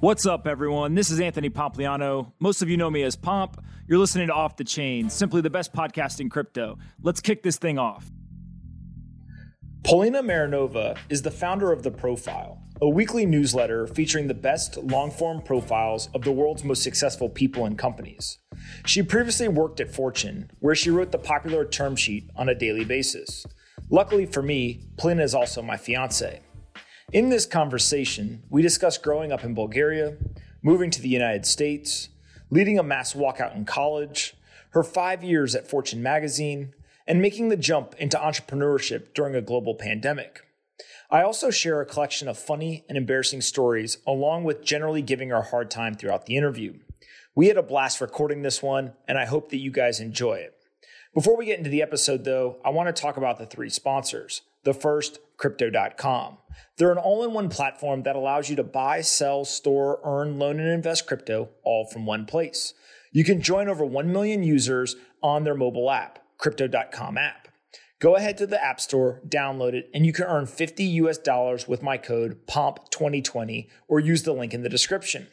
What's up, everyone? This is Anthony Pompliano. Most of you know me as Pomp. You're listening to Off the Chain, simply the best podcast in crypto. Let's kick this thing off. Polina Marinova is the founder of The Profile, a weekly newsletter featuring the best long form profiles of the world's most successful people and companies. She previously worked at Fortune, where she wrote the popular term sheet on a daily basis. Luckily for me, Polina is also my fiance. In this conversation, we discuss growing up in Bulgaria, moving to the United States, leading a mass walkout in college, her five years at Fortune magazine, and making the jump into entrepreneurship during a global pandemic. I also share a collection of funny and embarrassing stories, along with generally giving her a hard time throughout the interview. We had a blast recording this one, and I hope that you guys enjoy it. Before we get into the episode, though, I want to talk about the three sponsors. The first, Crypto.com. They're an all in one platform that allows you to buy, sell, store, earn, loan, and invest crypto all from one place. You can join over 1 million users on their mobile app, Crypto.com app. Go ahead to the App Store, download it, and you can earn 50 US dollars with my code POMP2020 or use the link in the description.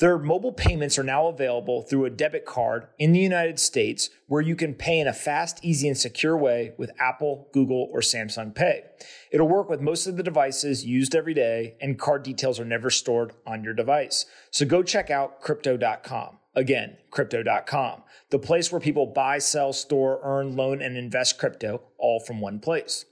Their mobile payments are now available through a debit card in the United States where you can pay in a fast, easy, and secure way with Apple, Google, or Samsung Pay. It'll work with most of the devices used every day, and card details are never stored on your device. So go check out crypto.com. Again, crypto.com, the place where people buy, sell, store, earn, loan, and invest crypto all from one place.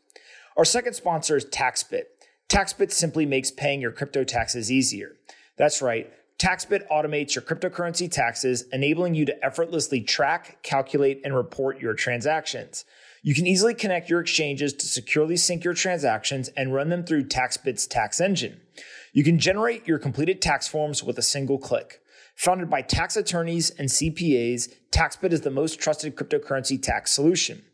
Our second sponsor is TaxBit. TaxBit simply makes paying your crypto taxes easier. That's right. TaxBit automates your cryptocurrency taxes, enabling you to effortlessly track, calculate, and report your transactions. You can easily connect your exchanges to securely sync your transactions and run them through TaxBit's tax engine. You can generate your completed tax forms with a single click. Founded by tax attorneys and CPAs, TaxBit is the most trusted cryptocurrency tax solution.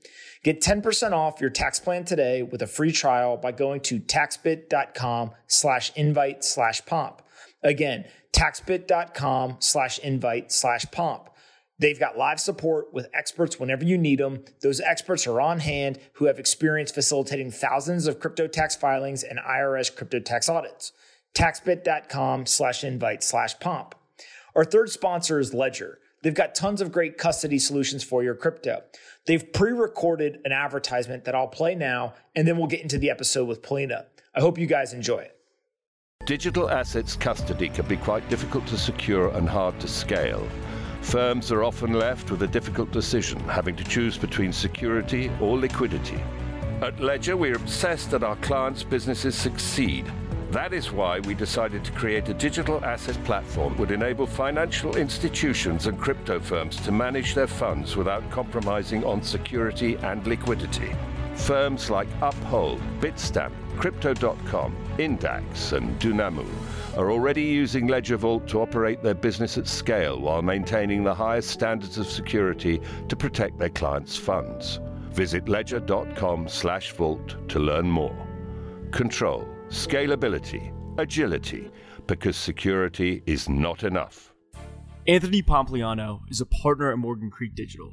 Get 10% off your tax plan today with a free trial by going to taxbit.com slash invite slash pomp. Again, taxbit.com slash invite slash pomp. They've got live support with experts whenever you need them. Those experts are on hand who have experience facilitating thousands of crypto tax filings and IRS crypto tax audits. Taxbit.com slash invite slash pomp. Our third sponsor is Ledger. They've got tons of great custody solutions for your crypto. They've pre recorded an advertisement that I'll play now, and then we'll get into the episode with Polina. I hope you guys enjoy it. Digital assets custody can be quite difficult to secure and hard to scale. Firms are often left with a difficult decision, having to choose between security or liquidity. At Ledger, we're obsessed that our clients' businesses succeed. That is why we decided to create a digital asset platform that would enable financial institutions and crypto firms to manage their funds without compromising on security and liquidity. Firms like Uphold, Bitstamp, Crypto.com, Indax, and Dunamu are already using Ledger Vault to operate their business at scale while maintaining the highest standards of security to protect their clients' funds. Visit ledger.com/vault to learn more. Control, scalability, agility, because security is not enough. Anthony Pompliano is a partner at Morgan Creek Digital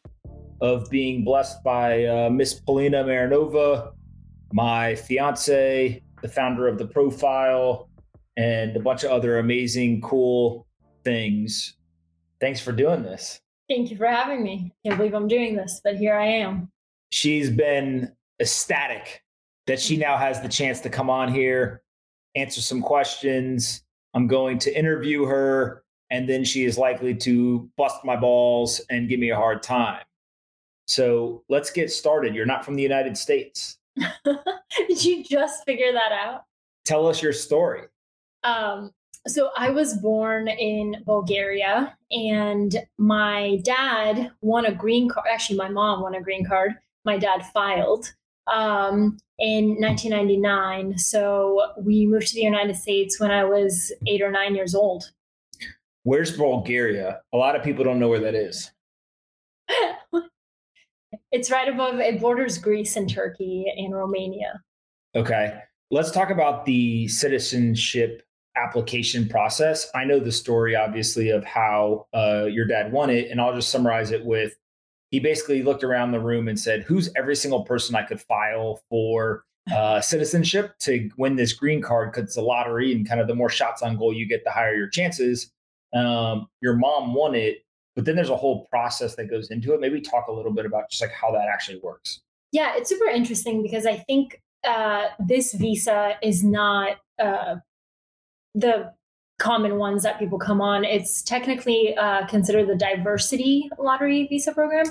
of being blessed by uh, Miss Polina Marinova, my fiance, the founder of the profile, and a bunch of other amazing, cool things. Thanks for doing this. Thank you for having me. Can't believe I'm doing this, but here I am. She's been ecstatic that she now has the chance to come on here, answer some questions. I'm going to interview her, and then she is likely to bust my balls and give me a hard time. So let's get started. You're not from the United States. Did you just figure that out? Tell us your story. Um, so I was born in Bulgaria, and my dad won a green card. Actually, my mom won a green card. My dad filed um, in 1999. So we moved to the United States when I was eight or nine years old. Where's Bulgaria? A lot of people don't know where that is. it's right above it borders Greece and Turkey and Romania. Okay. Let's talk about the citizenship application process. I know the story, obviously, of how uh, your dad won it, and I'll just summarize it with he basically looked around the room and said, Who's every single person I could file for uh, citizenship to win this green card? Because it's a lottery, and kind of the more shots on goal you get, the higher your chances. Um, your mom won it, but then there's a whole process that goes into it. Maybe talk a little bit about just like how that actually works. Yeah, it's super interesting because I think uh, this visa is not uh, the common ones that people come on. It's technically uh, considered the diversity lottery visa program.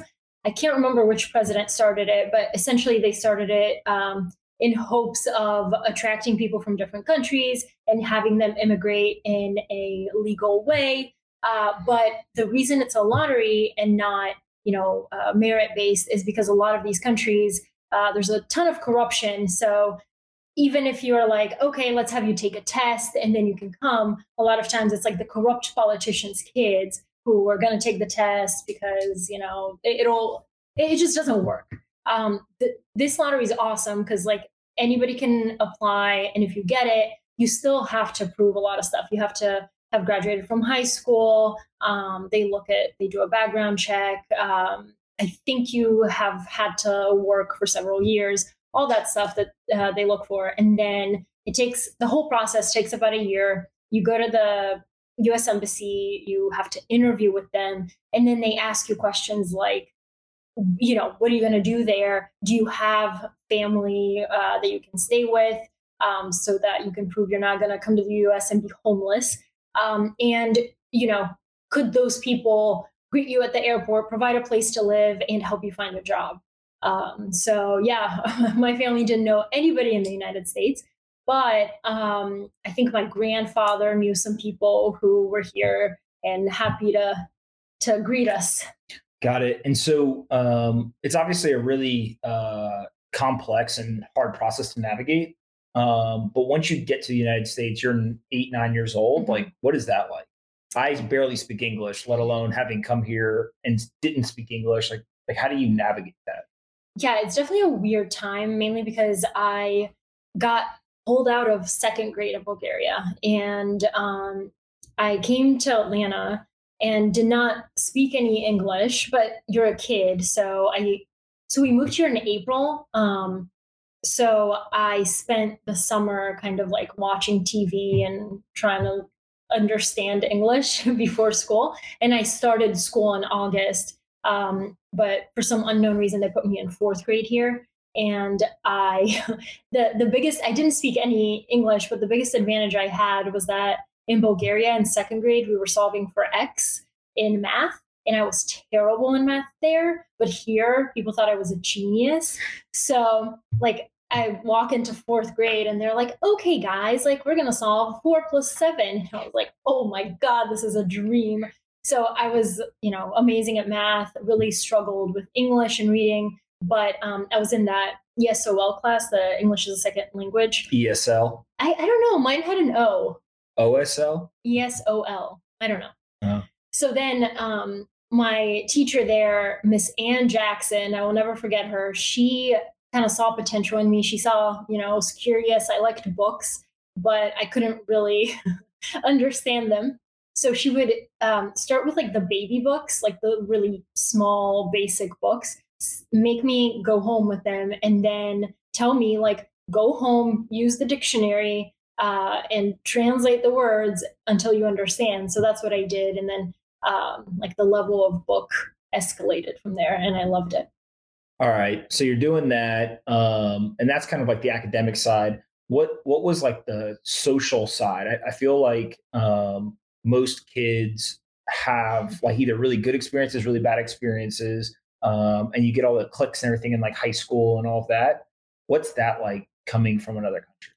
I can't remember which president started it, but essentially they started it um, in hopes of attracting people from different countries and having them immigrate in a legal way. Uh, but the reason it's a lottery and not, you know, uh, merit based is because a lot of these countries uh, there's a ton of corruption. So even if you're like, okay, let's have you take a test and then you can come, a lot of times it's like the corrupt politicians' kids who are going to take the test because, you know, it, will it just doesn't work. Um, th- this lottery is awesome because like anybody can apply. And if you get it, you still have to prove a lot of stuff. You have to have graduated from high school. Um, they look at, they do a background check. Um, I think you have had to work for several years, all that stuff that uh, they look for. And then it takes the whole process takes about a year. You go to the US Embassy, you have to interview with them, and then they ask you questions like, you know, what are you going to do there? Do you have family uh, that you can stay with um, so that you can prove you're not going to come to the US and be homeless? Um, and, you know, could those people greet you at the airport, provide a place to live, and help you find a job. Um, so yeah, my family didn't know anybody in the United States, but um, I think my grandfather knew some people who were here and happy to to greet us. Got it. And so um, it's obviously a really uh, complex and hard process to navigate. Um, but once you get to the United States, you're eight, nine years old. Mm-hmm. Like, what is that like? I barely speak English, let alone having come here and didn't speak English. Like, like how do you navigate that? Yeah, it's definitely a weird time, mainly because I got pulled out of second grade of Bulgaria, and um, I came to Atlanta and did not speak any English. But you're a kid, so I so we moved here in April. Um, so I spent the summer kind of like watching TV and trying to understand English before school. And I started school in August. Um, but for some unknown reason, they put me in fourth grade here. And I, the, the biggest, I didn't speak any English, but the biggest advantage I had was that in Bulgaria in second grade, we were solving for X in math. And I was terrible in math there. But here, people thought I was a genius. So, like, I walk into fourth grade and they're like, okay, guys, like we're gonna solve four plus seven. And I was like, oh my God, this is a dream. So I was, you know, amazing at math, really struggled with English and reading, but um, I was in that ESOL class, the English as a second language. ESL? I, I don't know. Mine had an O. OSL? ESOL. I don't know. Oh. So then um, my teacher there, Miss Ann Jackson, I will never forget her. She kind of saw potential in me. She saw, you know, I was curious. I liked books, but I couldn't really understand them. So she would um, start with like the baby books, like the really small, basic books, make me go home with them, and then tell me, like, go home, use the dictionary, uh, and translate the words until you understand. So that's what I did. And then, um, like, the level of book escalated from there, and I loved it. All right. So you're doing that. Um, and that's kind of like the academic side. What what was like the social side? I, I feel like um, most kids have like either really good experiences, really bad experiences, um, and you get all the cliques and everything in like high school and all of that. What's that like coming from another country?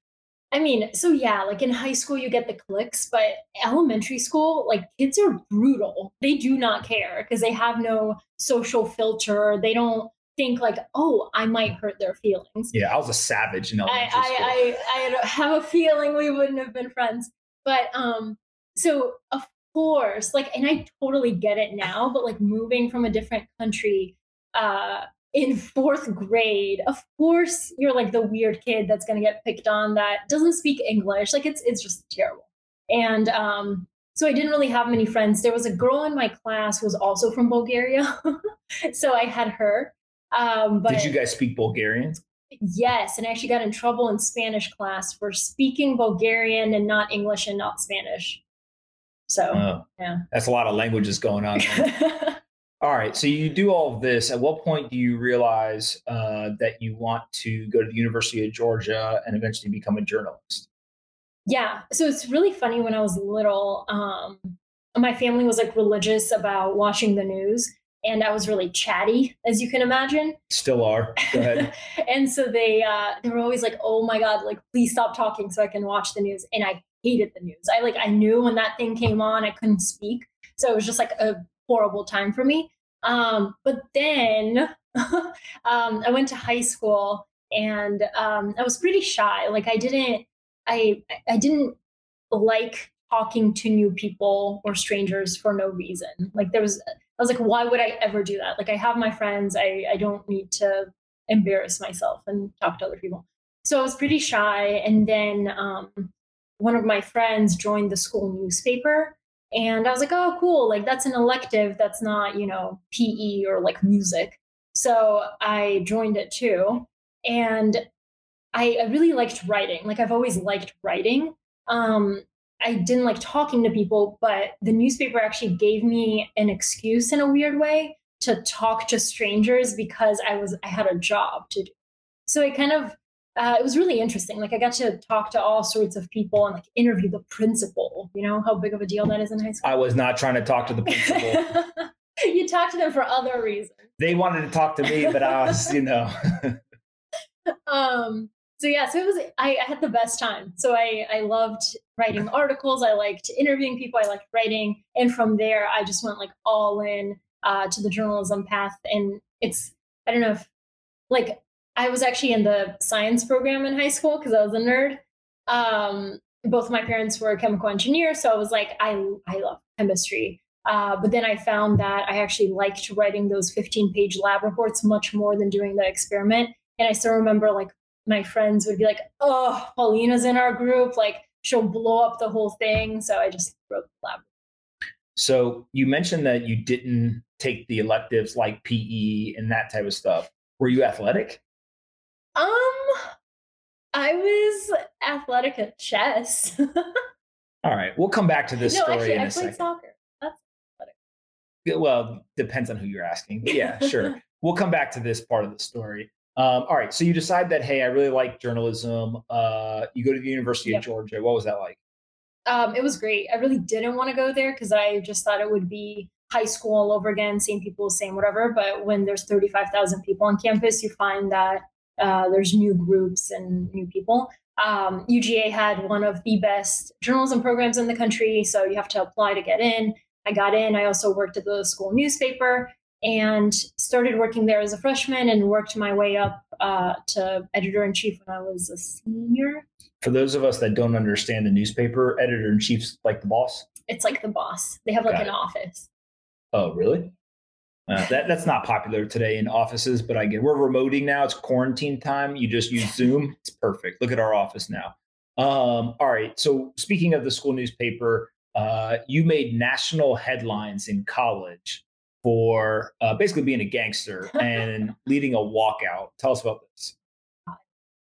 I mean, so yeah, like in high school you get the cliques, but elementary school, like kids are brutal. They do not care because they have no social filter. They don't think like, oh, I might hurt their feelings. Yeah, I was a savage in elementary I, school. I, I, I have a feeling we wouldn't have been friends. But um, so of course. Like, and I totally get it now, but like moving from a different country uh, in fourth grade, of course you're like the weird kid that's gonna get picked on that doesn't speak English. Like it's it's just terrible. And um, so I didn't really have many friends. There was a girl in my class who was also from Bulgaria, so I had her. Um, but Did you guys speak Bulgarian? Yes, and I actually got in trouble in Spanish class for speaking Bulgarian and not English and not Spanish. So, Oh, yeah. that's a lot of languages going on. all right, so you do all of this. At what point do you realize uh, that you want to go to the University of Georgia and eventually become a journalist? yeah. So it's really funny when I was little, um, my family was like religious about watching the news, and I was really chatty, as you can imagine. Still are. Go ahead. and so they uh, they were always like, "Oh my god, like please stop talking so I can watch the news." And I hated the news. I like I knew when that thing came on, I couldn't speak, so it was just like a horrible time for me. Um, but then um, I went to high school, and um, I was pretty shy. Like I didn't I I didn't like talking to new people or strangers for no reason. Like there was I was like, why would I ever do that? Like I have my friends. I, I don't need to embarrass myself and talk to other people. So I was pretty shy. And then um, one of my friends joined the school newspaper. And I was like, oh, cool. Like that's an elective that's not, you know, PE or like music. So I joined it too. And I, I really liked writing. Like I've always liked writing. Um, I didn't like talking to people, but the newspaper actually gave me an excuse in a weird way to talk to strangers because I was I had a job to do. So it kind of uh, it was really interesting. Like I got to talk to all sorts of people and like interview the principal. You know how big of a deal that is in high school. I was not trying to talk to the principal. you talk to them for other reasons. they wanted to talk to me, but I was, you know. um so yeah so it was I, I had the best time so i i loved writing articles i liked interviewing people i liked writing and from there i just went like all in uh, to the journalism path and it's i don't know if like i was actually in the science program in high school because i was a nerd um both my parents were chemical engineers so i was like i i love chemistry uh, but then I found that I actually liked writing those 15 page lab reports much more than doing the experiment. And I still remember like my friends would be like, oh, Polina's in our group. Like she'll blow up the whole thing. So I just wrote the lab. So you mentioned that you didn't take the electives like PE and that type of stuff. Were you athletic? Um, I was athletic at chess. All right, we'll come back to this no, story actually, in I a played second. soccer. That's Yeah, Well, depends on who you're asking. But yeah, sure. we'll come back to this part of the story. Um, all right, so you decide that hey, I really like journalism. Uh, you go to the University Yep. of Georgia. What was that like? um, it was great. I really didn't want to go there because I just thought it would be high school all over again, same people, same whatever. But when there's 35,000 people on campus, you find that uh, there's new groups and new people. Um, UGA had one of the best journalism programs in the country, so you have to apply to get in. I got in. I also worked at the school newspaper and started working there as a freshman and worked my way up uh, to editor in chief when I was a senior. For those of us that don't understand the newspaper, editor in chief's like the boss. It's like the boss. They have like Got an it. office. Oh, really? Uh, that that's not popular today in offices, but I get we're remoting now. It's quarantine time. You just use Zoom. It's perfect. Look at our office now. Um, all right. So speaking of the school newspaper, uh, you made national headlines in college for uh, basically being a gangster and leading a walkout. Tell us about this.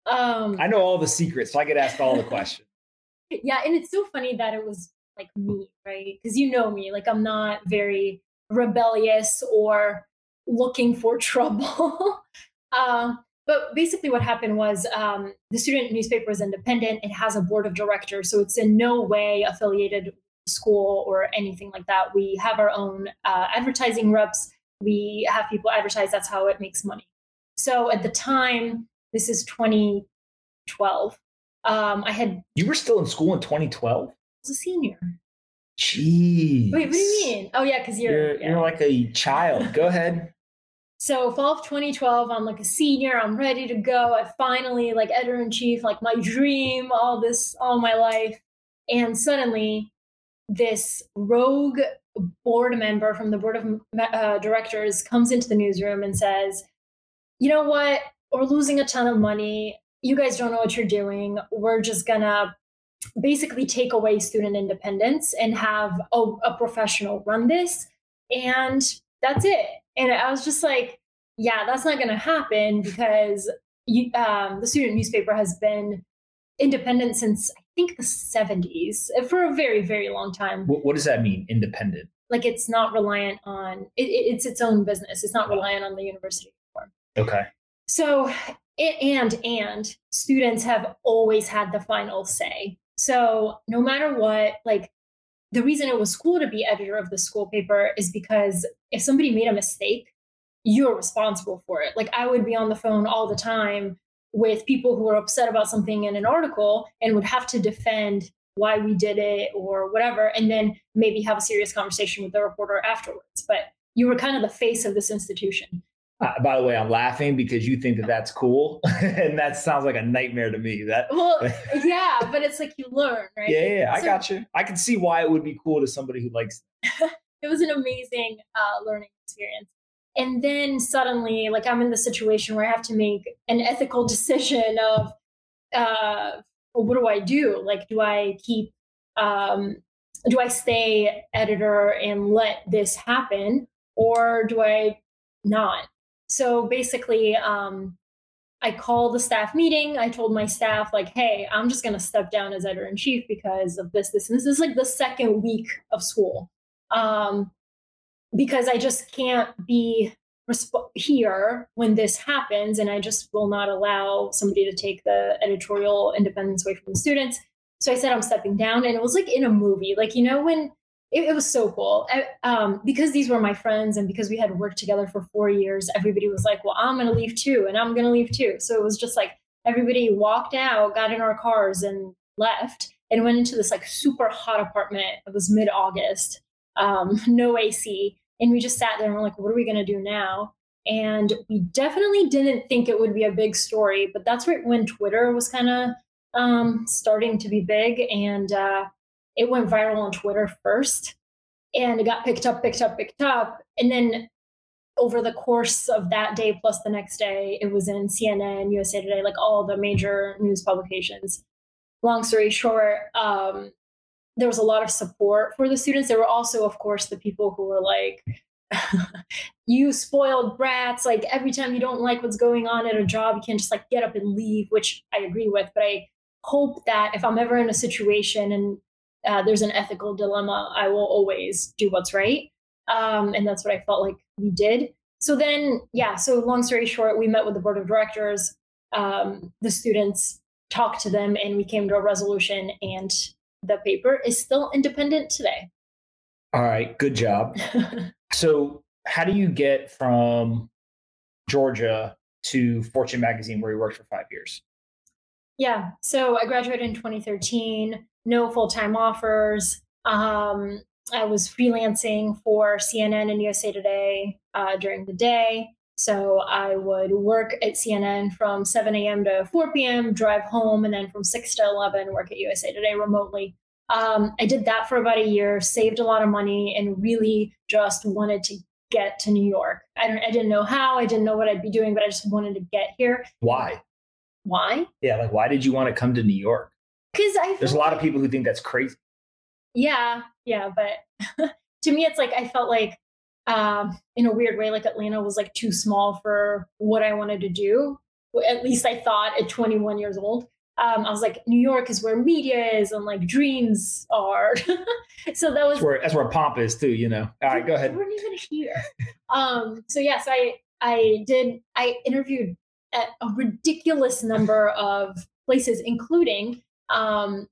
Um, I know all the secrets, so I get asked all the questions. yeah, and it's so funny that it was like me, right? Because you know me, like I'm not very rebellious or looking for trouble. um, but basically, what happened was um, the student newspaper is independent. It has a board of directors, so it's in no way affiliated with school or anything like that. We have our own uh, advertising reps. We have people advertise. That's how it makes money. So at the time, this is 2012. Um, I had You were still in school in 2012. was a senior. Jeez. Wait, what do you mean? Oh yeah, because you're, You're, yeah. you're like a child. Go ahead. so fall of 2012. I'm like a senior. I'm ready to go. I finally like editor in chief, like my dream, all this, all my life, and suddenly this rogue board member from the board of uh, directors comes into the newsroom and says, "You know what? We're losing a ton of money. You guys don't know what you're doing. We're just gonna basically take away student independence and have a, a professional run this, and that's it." And I was just like, "Yeah, that's not going to happen because you, um, the student newspaper has been." independent since I think the 70s for a very, very long time. What, what does that mean, independent? Like it's not reliant on, it, it's its own business. It's not reliant on the university anymore. Okay. So, and, and students have always had the final say. So no matter what, like the reason it was cool to be editor of the school paper is because if somebody made a mistake, you're responsible for it. Like I would be on the phone all the time with people who were upset about something in an article and would have to defend why we did it or whatever, and then maybe have a serious conversation with the reporter afterwards. But you were kind of the face of this institution. Uh, by the way, I'm laughing because you think that that's cool, and that sounds like a nightmare to me. That well, yeah, but it's like you learn, right? Yeah, yeah, I got you. I can see why it would be cool to somebody who likes. it was an amazing uh, learning experience. And then suddenly, like I'm in the situation where I have to make an ethical decision of, uh, well, what do I do? Like, do I keep, um, do I stay editor and let this happen, or do I not? So basically, um, I called the staff meeting. I told my staff, like, hey, I'm just going to step down as editor in chief because of this, this, and this. this is like the second week of school. Um, because I just can't be resp- here when this happens, and I just will not allow somebody to take the editorial independence away from the students. So I said I'm stepping down, and it was like in a movie, like you know when it, it was so cool I, um, because these were my friends, and because we had worked together for four years. Everybody was like, "Well, I'm going to leave too, and I'm going to leave too." So it was just like everybody walked out, got in our cars, and left, and went into this like super hot apartment. It was mid August um, no AC. And we just sat there and we're like, what are we going to do now? And we definitely didn't think it would be a big story, but that's right when Twitter was kind of um, starting to be big. And uh, it went viral on Twitter first. And it got picked up, picked up, picked up. And then over the course of that day plus the next day, it was in CNN, USA Today, like all the major news publications. Long story short, um, there was a lot of support for the students. There were also, of course, the people who were like, you spoiled brats. Like every time you don't like what's going on at a job, you can't just like get up and leave, which I agree with. But I hope that if I'm ever in a situation and uh, there's an ethical dilemma, I will always do what's right. Um, and that's what I felt like we did. So then, yeah, so long story short, we met with the board of directors. Um, the students talked to them and we came to a resolution and the paper is still independent today. All right, good job. so, how do you get from Georgia to Fortune magazine where you worked for 5 years? Yeah, so I graduated in 2013, no full-time offers. Um, I was freelancing for CNN and USA Today uh, during the day. So I would work at CNN from 7 a.m. to 4 p.m., drive home, and then from 6 to 11, work at USA Today remotely. Um, I did that for about a year, saved a lot of money, and really just wanted to get to New York. I, don't, I didn't know how, I didn't know what I'd be doing, but I just wanted to get here. Why? Why? Yeah, like why did you want to come to New York? Because I there's a lot of people who think that's crazy. Yeah, yeah, but to me, it's like I felt like um, in a weird way, like Atlanta was like too small for what I wanted to do. At least I thought at 21 years old. Um, I was like, New York is where media is and like dreams are. so that was that's where, that's where pomp is too, you know. All right, go ahead. We weren't even here. um, so yes, I I did. I interviewed at a ridiculous number of places, including um,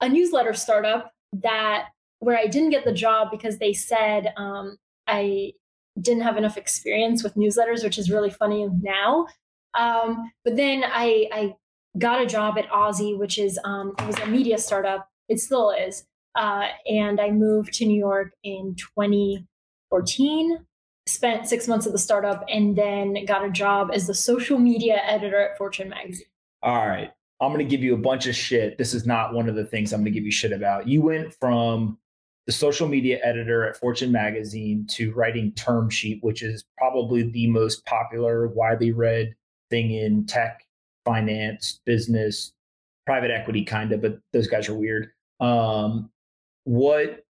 a newsletter startup that where I didn't get the job because they said um, I didn't have enough experience with newsletters, which is really funny now. Um, but then I, I got a job at Ozy, which is um, it was a media startup. It still is. Uh, and I moved to New York in 2014. Spent six months at the startup, and then got a job as the social media editor at Fortune magazine. All right, I'm going to give you a bunch of shit. This is not one of the things I'm going to give you shit about. You went from the social media editor at Fortune magazine to writing Term Sheet, which is probably the most popular, widely read thing in tech, finance, business, private equity, kind of, but those guys are weird. Um, what,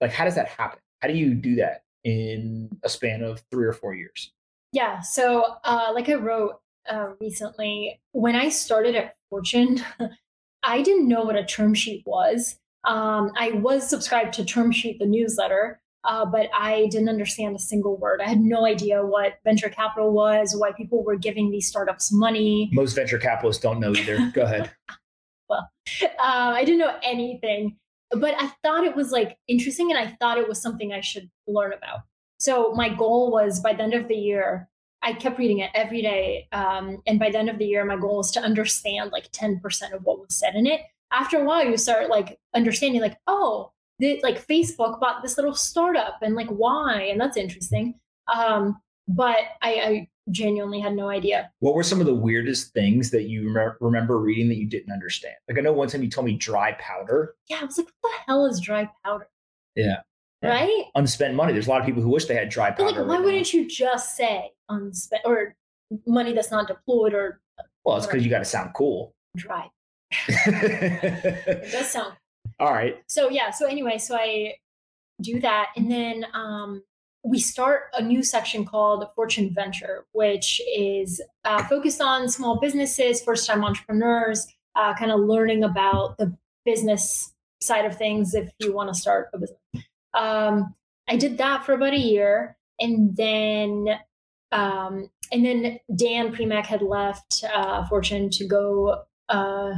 like, how does that happen? How do you do that in a span of three or four years? Yeah. So, uh, like I wrote uh, recently, when I started at Fortune, I didn't know what a term sheet was. Um, I was subscribed to Term Sheet, the newsletter, uh, but I didn't understand a single word. I had no idea what venture capital was, why people were giving these startups money. Most venture capitalists don't know either. Go ahead. well, uh, I didn't know anything, but I thought it was like interesting and I thought it was something I should learn about. So my goal was by the end of the year, I kept reading it every day. Um, and by the end of the year, my goal was to understand like 10% of what was said in it. After a while you start like understanding like oh the, like facebook bought this little startup and like why? And that's interesting. Um but I, I genuinely had no idea. What were some of the weirdest things that you rem- remember reading that you didn't understand? Like i know one time you told me dry powder. Yeah i was like what the hell is dry powder? Yeah right unspent money there's a lot of people who wish they had dry powder but like why right wouldn't you just say unspent or money that's not deployed or well it's because you got to sound cool dry it does sound. All right. So yeah. So anyway, so I do that, and then um, we start a new section called Fortune Venture, which is uh, focused on small businesses, first-time entrepreneurs, uh, kind of learning about the business side of things if you want to start a business. Um, I did that for about a year, and then um, and then Dan Primack had left uh, Fortune to go uh,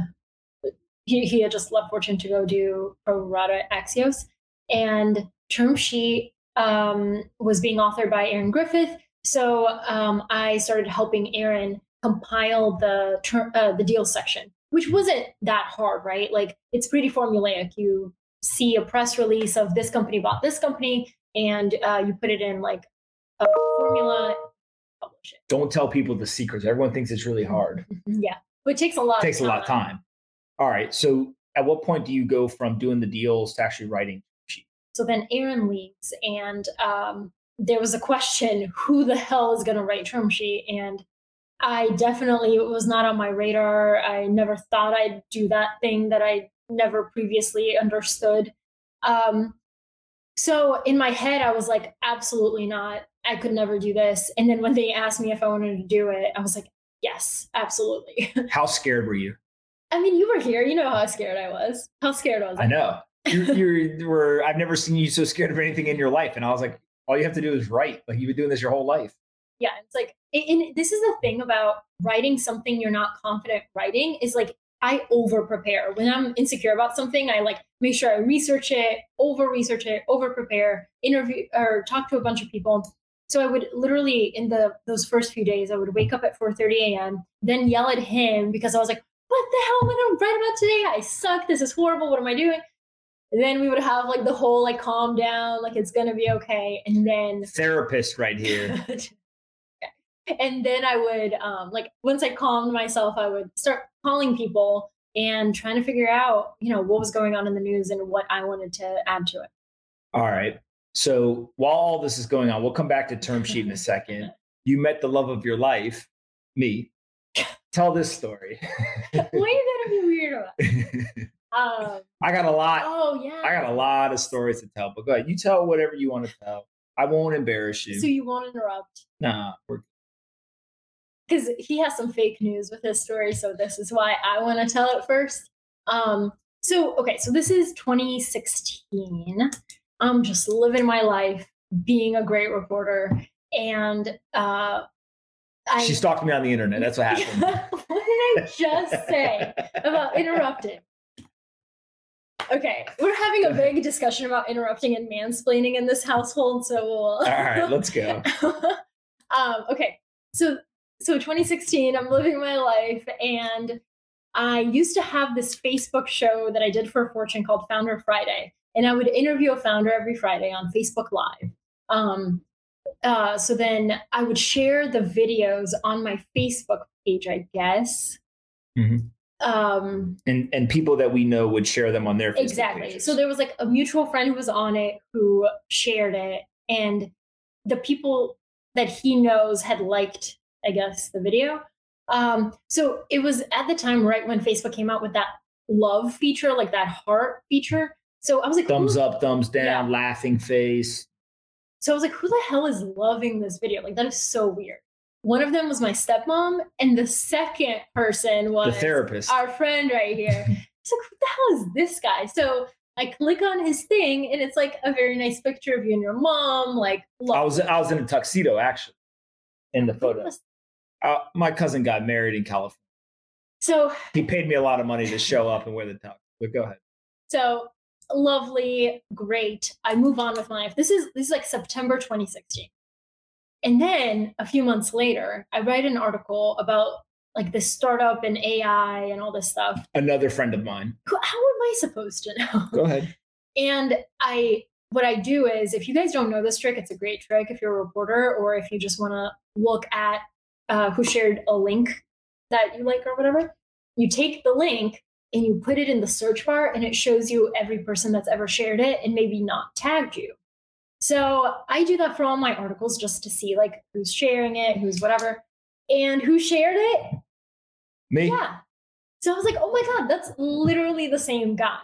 he, he had just left Fortune to go do pro rata Axios. And term sheet um, was being authored by Erin Griffith. So um, I started helping Erin compile the ter- uh, the deal section, which wasn't that hard, right? Like it's pretty formulaic. You see a press release of this company bought this company, and uh, you put it in like a formula. Publish it. Don't tell people the secrets. Everyone thinks it's really hard. yeah, but it takes a lot. It takes a lot of time. All right. So at what point do you go from doing the deals to actually writing? So then Erin leaves, and um, there was a question: Who the hell is going to write term sheet? And I definitely it was not on my radar. I never thought I'd do that thing that I never previously understood. Um, so in my head, I was like, absolutely not. I could never do this. And then when they asked me if I wanted to do it, I was like, yes, absolutely. How scared were you? I mean, you were here. You know how scared I was. How scared was I? I know. You, you were. I've never seen you so scared of anything in your life, and I was like, all you have to do is write. Like you've been doing this your whole life. Yeah, it's like, and this is the thing about writing something you're not confident writing is like I over prepare. When I'm insecure about something, I like make sure I research it, over research it, over prepare, interview or talk to a bunch of people. So I would literally in the those first few days, I would wake up at 4:30 a.m., then yell at him because I was like, what the hell am I to write about today? I suck. This is horrible. What am I doing? And then we would have like the whole like calm down, like it's gonna be okay. And then therapist right here. and then I would um like once I calmed myself, I would start calling people and trying to figure out, you know, what was going on in the news and what I wanted to add to it. All right. So while all this is going on, we'll come back to term sheet in a second. You met the love of your life, me, tell this story. Why are you gonna be weird about it? Um, I got a lot. Oh yeah. I got a lot of stories to tell, but go ahead. You tell whatever you want to tell. I won't embarrass you. So you won't interrupt? Nah, we're because he has some fake news with his story. So this is why I want to tell it first. Um, so okay, so this is 2016. I'm just living my life, being a great reporter, and uh, I, she stalked me on the internet. That's what happened. what did I just say about interrupting? Okay, we're having a big discussion about interrupting and mansplaining in this household, so we'll. All right, let's go. um, okay, so so 2016, I'm living my life, and I used to have this Facebook show that I did for Fortune called Founder Friday, and I would interview a founder every Friday on Facebook Live. Um, uh, so then I would share the videos on my Facebook page, I guess. Mm-hmm. um And and people that we know would share them on their Facebook exactly pages. so there was like a mutual friend who was on it who shared it and the people that he knows had liked i guess the video um so it was at the time right when facebook came out with that love feature like that heart feature so i was like thumbs up, thumbs down, Yeah. laughing face. so i was like who the hell is loving this video like that is so weird one of them was my stepmom and the second person was The therapist. our friend right here. It's like, who the hell is this guy? So I click on his thing, and it's like a very nice picture of you and your mom. Like, I was I was in a tuxedo actually in the photo. Uh, my cousin got married in California. So, He paid me a lot of money to show up and wear the tux. But go ahead. so lovely, great. I move on with my life. This is this is like September 2016, and then a few months later, I write an article about like the startup and AI and all this stuff. Another friend of mine. How am I supposed to know? Go ahead. And I, what I do is, if you guys don't know this trick, it's a great trick if you're a reporter or if you just want to look at uh, who shared a link that you like or whatever. You take the link and you put it in the search bar, and it shows you every person that's ever shared it and maybe not tagged you. So I do that for all my articles just to see like who's sharing it, who's whatever, and who shared it. Me? Yeah. So I was like, oh my God, that's literally the same guy.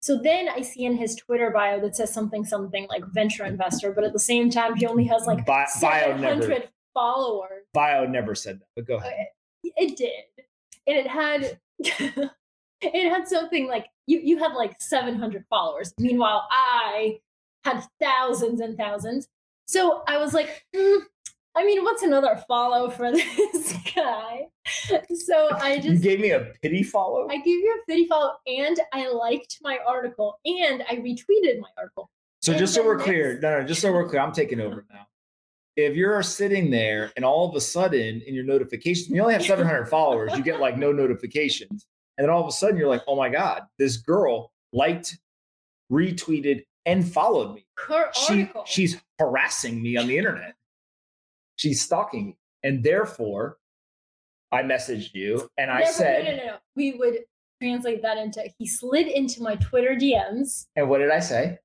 So then I see in his Twitter bio that says something, something like venture investor, but at the same time, he only has like Bi- 700 never followers. bio never said that. But go ahead. It did. And it had. it had something like you you had like 700 followers meanwhile i had thousands and thousands so i was like hmm, i mean what's another follow for this guy so i You just gave me a pity follow? I gave you a pity follow and I liked my article and I retweeted my article. So And just so we're clear, no, no, just so we're clear, I'm taking over now. If you're sitting there and all of a sudden in your notifications, you only have 700 followers, you get like no notifications. And then all of a sudden you're like, oh my God, this girl liked, retweeted, and followed me. Her She, article. she's harassing me on the internet. She's stalking me. And therefore, I messaged you and I said, no, no, no, no. We would translate that into he slid into my Twitter DMs. and what did I say?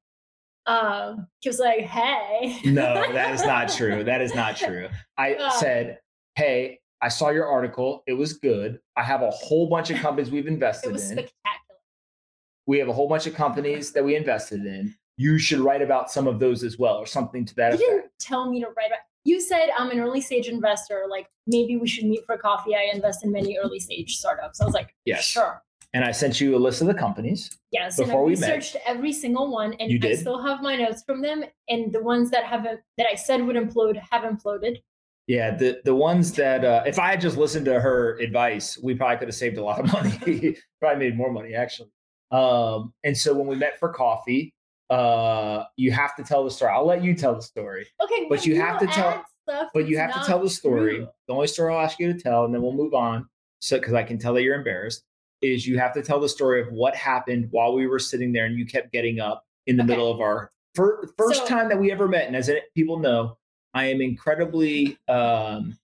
Um, he was like, "Hey." No, that is not true. That is not true. I Oh. said, "Hey, I saw your article. It was good. I have a whole bunch of companies we've It invested was in. spectacular. We have a whole bunch of companies that we invested in. You should write about some of those as well, or something to that You effect." didn't tell me to write about. You said I'm an early stage investor. Like maybe we should meet for coffee. I invest in many early stage startups. I was like, Yes. sure. And I sent you a list of the companies. Yes, I Before we met. researched every single one, and You I did? still have my notes from them. And the ones that haven't that I said would implode have imploded. Yeah, the the ones that uh, if I had just listened to her advice, we probably could have saved a lot of money. probably made more money actually. Um, and so when we met for coffee, uh, you have to tell the story. I'll let you tell the story. Okay, But you have to tell- but you have to tell the story. true. The only story I'll ask you to tell, and then we'll move on. So, because I can tell that you're embarrassed, is you have to tell the story of what happened while we were sitting there, and you kept getting up in the Okay. middle of our fir- first So- time that we ever met. And as people know, I am incredibly um,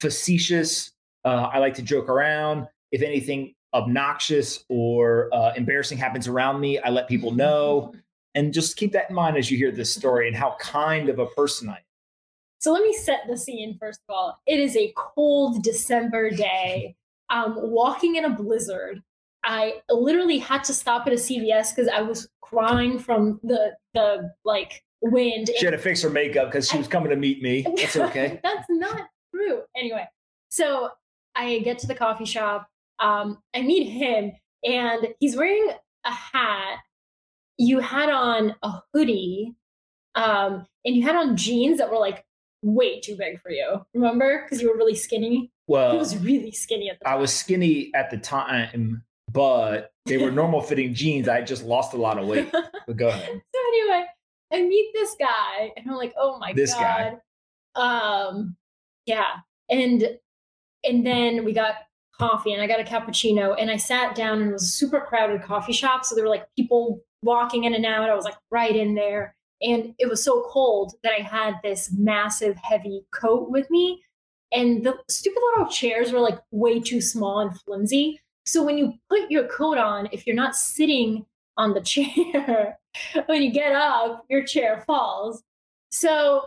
facetious. Uh, I like to joke around. If anything obnoxious or uh, embarrassing happens around me, I let people know. And just keep that in mind as you hear this story and how kind of a person I am. So let me set the scene first of all. It is a cold December day. Um, walking in a blizzard. I literally had to stop at a CVS because I was crying from the the like wind. She had to fix her makeup because she was coming to meet me. That's okay. That's not true. Anyway, so I get to the coffee shop. Um, I meet him, and he's wearing a hat. You had on a hoodie, um, and you had on jeans that were like way too big for you. Remember? Because you were really skinny. Well, he was really skinny at the I was skinny at the time, but they were normal fitting jeans. I just lost a lot of weight. But go ahead. so anyway, I meet this guy, and I'm like, oh my This guy. god. Um, yeah, and and then we got coffee, and I got a cappuccino, and I sat down, and it was a super crowded coffee shop, so there were like people walking in and out. I was like right in there, and it was so cold that I had this massive, heavy coat with me, and the stupid little chairs were like way too small and flimsy. So when you put your coat on, if you're not sitting on the chair, when you get up, your chair falls. So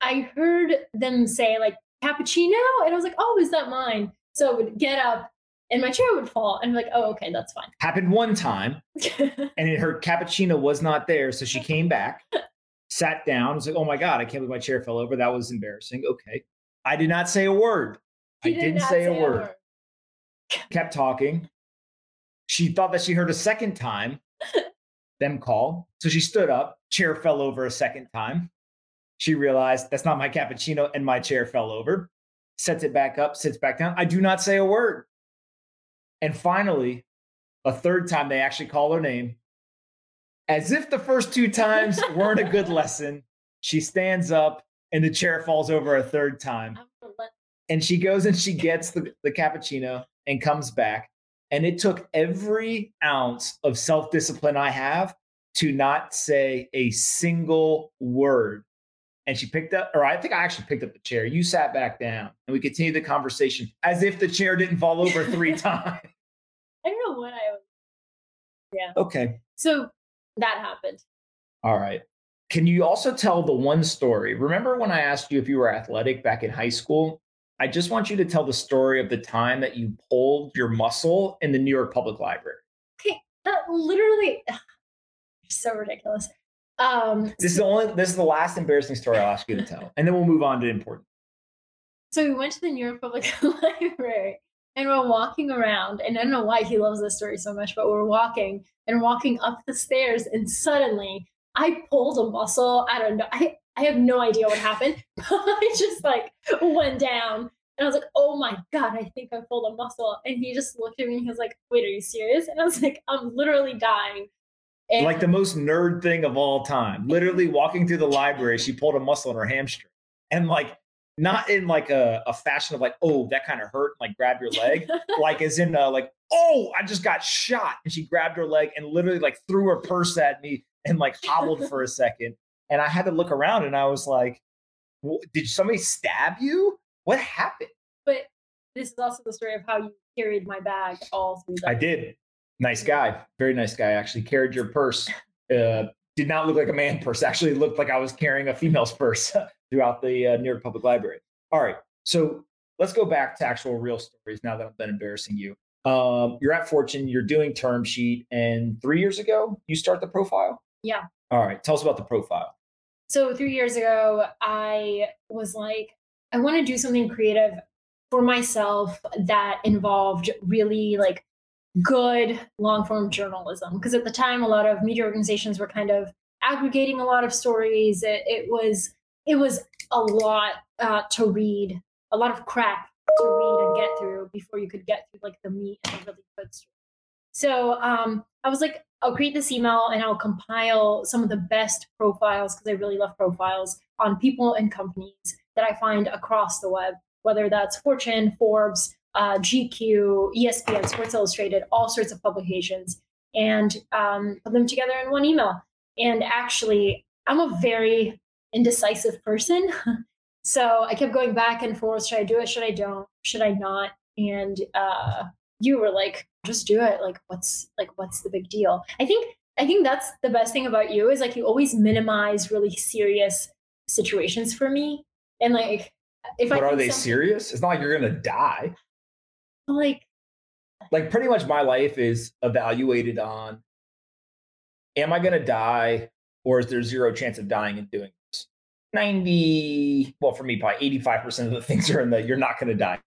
I heard them say like cappuccino, and I was like, oh, is that mine? So I would get up and my chair would fall. And I'm like, oh, okay, that's fine. Happened one time, and it, her cappuccino was not there. So she came back, sat down, I was like, oh my God, I can't believe my chair fell over. That was embarrassing. Okay. I did not say a word. I did didn't say, a say a word. word. Kept talking. She thought that she heard a second time them call. So she stood up, chair fell over a second time. She realized that's not my cappuccino, and my chair fell over. Sets it back up, sits back down. I do not say a word. And finally, a third time, they actually call her name. As if the first two times weren't a good lesson, she stands up and the chair falls over a third time. I'm gonna let- And she goes and she gets the, the cappuccino and comes back. And it took every ounce of self discipline I have to not say a single word. And she picked up, or I think I actually picked up the chair. You sat back down and we continued the conversation as if the chair didn't fall over three times. I don't know what I was. Yeah. Okay. So that happened. All right. Can you also tell the one story? Remember when I asked you if you were athletic back in high school? I just want you to tell the story of the time that you pulled your muscle in the New York Public Library. Okay, that literally so ridiculous. Um, This is the only this is the last embarrassing story I'll ask you to tell. And then we'll move on to important. so we went to the New York Public Library and we're walking around, and I don't know why he loves this story so much, but we're walking and walking up the stairs, and suddenly I pulled a muscle. I don't know. I, I have no idea what happened. But I just like went down. And I was like, oh my God, I think I pulled a muscle. And he just looked at me and he was like, wait, are you serious? And I was like, I'm literally dying. And Like the most nerd thing of all time. Literally walking through the library, she pulled a muscle in her hamstring. And like not in like a, a fashion of like, oh, that kind of hurt, like grab your leg. like as in uh, like, oh, I just got shot. And she grabbed her leg and literally like threw her purse at me and like hobbled for a second. And I had to look around and I was like, "Wh- did somebody stab you? What happened? but this is also the story of how you carried my bag all through the I did. Nice guy. Very nice guy. Actually carried your purse. Uh, did not look like a man purse. Actually looked like I was carrying a female's purse throughout the uh, New York Public Library. All right. So let's go back to actual real stories now that I've been embarrassing you. Um, you're at Fortune, you're doing term sheet, and three years ago, you start the profile? Yeah. All right. Tell us about the profile. So three years ago, I was like, I want to do something creative for myself that involved really like good long form journalism. Because at the time, a lot of media organizations were kind of aggregating a lot of stories. It, it was it was a lot uh, to read, a lot of crap to read and get through before you could get through like the meat and the really good story. So um, I was like, I'll create this email and I'll compile some of the best profiles because I really love profiles on people and companies that I find across the web, whether that's Fortune, Forbes, uh, GQ, ESPN, Sports Illustrated, all sorts of publications, and um, put them together in one email. And actually, I'm a very indecisive person. so I kept going back and forth. Should I do it? Should I don't? Should I not? And uh, you were like, just do it. Like, what's like, what's the big deal? I think I think that's the best thing about you is like you always minimize really serious situations for me. And like, if I But are they serious? It's not like you're going to die. Like, like pretty much my life is evaluated on am I going to die or is there zero chance of dying and doing? 90, well, for me, probably 85% of the things are in the you're not going to die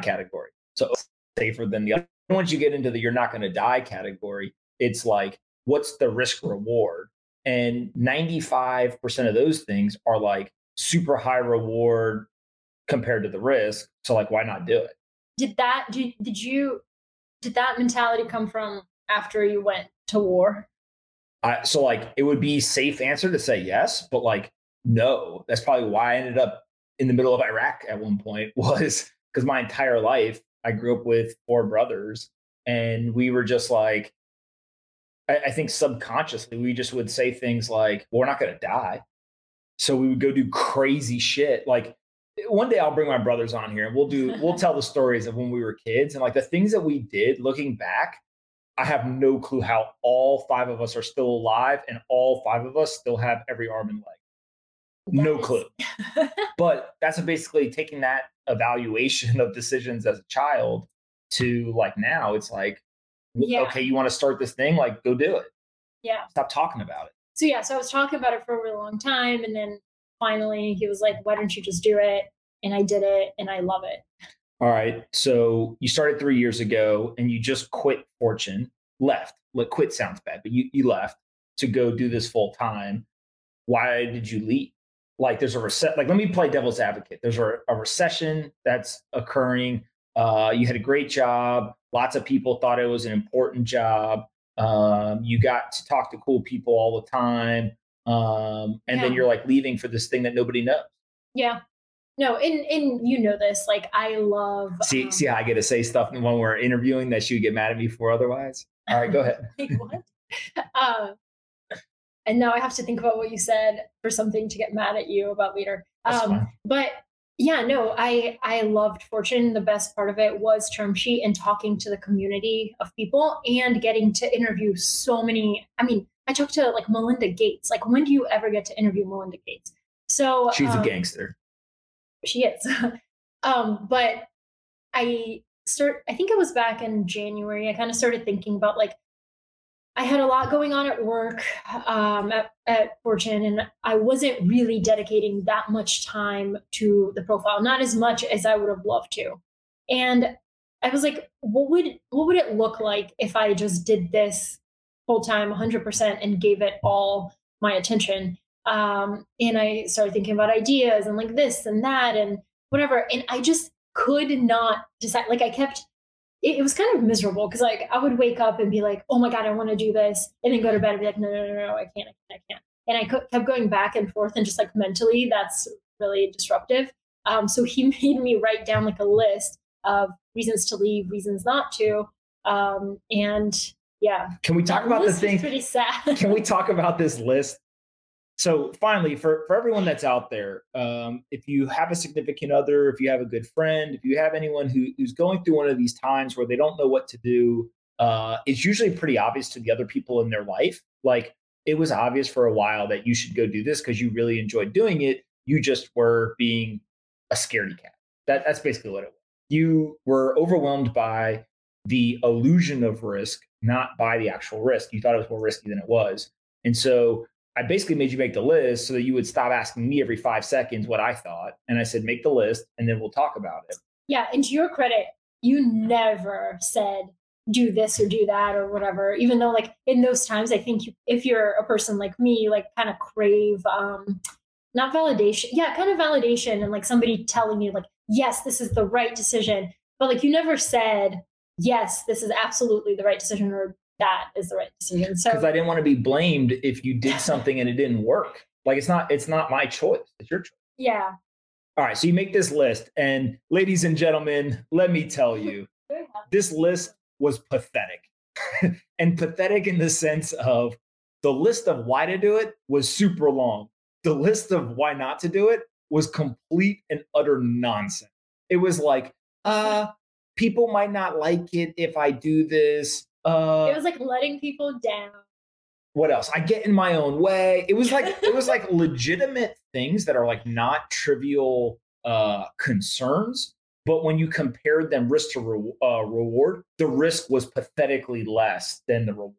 category. So safer than the other. Once you get into the you're not going to die category, it's like, what's the risk reward? And 95% of those things are like super high reward compared to the risk. So, like, why not do it? did that did, did you did that mentality come from after you went to war? I, so like it would be safe answer to say yes, but like no. That's probably why I ended up in the middle of Iraq at one point was because my entire life I grew up with four brothers and we were just like I, I think subconsciously we just would say things like, well, we're not gonna die. So we would go do crazy shit. Like one day I'll bring my brothers on here and we'll do we'll tell the stories of when we were kids and like the things that we did looking back. I have no clue how all five of us are still alive and all five of us still have every arm and leg. No clue. but that's basically taking that evaluation of decisions as a child to like now it's like Yeah. okay, you want to start this thing, like go do it. yeah. Stop talking about it. So yeah, so I was talking about it for a really long time, and then finally he was like, "Why don't you just do it?" And I did it, and I love it. All right. So you started three years ago and you just quit Fortune, left. Like quit sounds bad, but you, you left to go do this full time. Why did you leave? Like there's a reset. Like let me play devil's advocate. There's a, a recession that's occurring. Uh, you had a great job. Lots of people thought it was an important job. Um, you got to talk to cool people all the time. Um, and then you're like leaving for this thing that nobody knows. Yeah. No, and and you know this. Like I love. See, um, see how I get to say stuff when we're interviewing that she would get mad at me for otherwise. All right, go ahead. like what? uh, and now I have to think about what you said for something to get mad at you about later. Um, but yeah, no, I I loved Fortune. The best part of it was term sheet and talking to the community of people and getting to interview so many. I mean, I talked to like Melinda Gates. Like, when do you ever get to interview Melinda Gates? So She's a um, gangster. She is. um, but I start I think it was back in January. I kind of started thinking about like I had a lot going on at work um, at, at Fortune, and I wasn't really dedicating that much time to the profile, not as much as I would have loved to. And I was like, what would what would it look like if I just did this full time, 100%, and gave it all my attention? Um, and I started thinking about ideas and like this and that and whatever. And I just could not decide. Like I kept it, it was kind of miserable because like I would wake up and be like, oh my God, I want to do this. And then go to bed and be like, no, no, no, no, I can't, I can't, I can't. And I co- kept going back and forth and just like mentally, that's really disruptive. Um, so he made me write down like a list of reasons to leave, reasons not to. Um, and yeah, Can we talk about the thing? Pretty sad. Can we talk about this list? So finally, for for everyone that's out there, um, if you have a significant other, if you have a good friend, if you have anyone who, who's going through one of these times where they don't know what to do, uh, it's usually pretty obvious to the other people in their life. Like it was obvious for a while that you should go do this because you really enjoyed doing it. You just were being a scaredy cat. That that's basically what it was. You were overwhelmed by the illusion of risk, not by the actual risk. You thought it was more risky than it was. And so I basically made you make the list so that you would stop asking me every five seconds what I thought. And I said, make the list and then we'll talk about it. Yeah, and to your credit, you never said do this or do that or whatever. Even though, like in those times, I think you, if you're a person like me, like kind of crave um, not validation, yeah, kind of validation, and like somebody telling you like, yes, this is the right decision. But like you never said, yes, this is absolutely the right decision or that is the right decision. So Because I didn't want to be blamed if you did something and it didn't work. Like it's not, it's not my choice. It's your choice. yeah, All right. So you make this list. And ladies and gentlemen, let me tell you, this list was pathetic. and pathetic in the sense of the list of why to do it was super long. The list of why not to do it was complete and utter nonsense. It was like, uh, people might not like it if I do this. Uh, it was like letting people down. what else? I get in my own way. It was like it was like legitimate things that are like not trivial uh concerns, but when you compared them risk to re- uh, reward, the risk was pathetically less than the reward.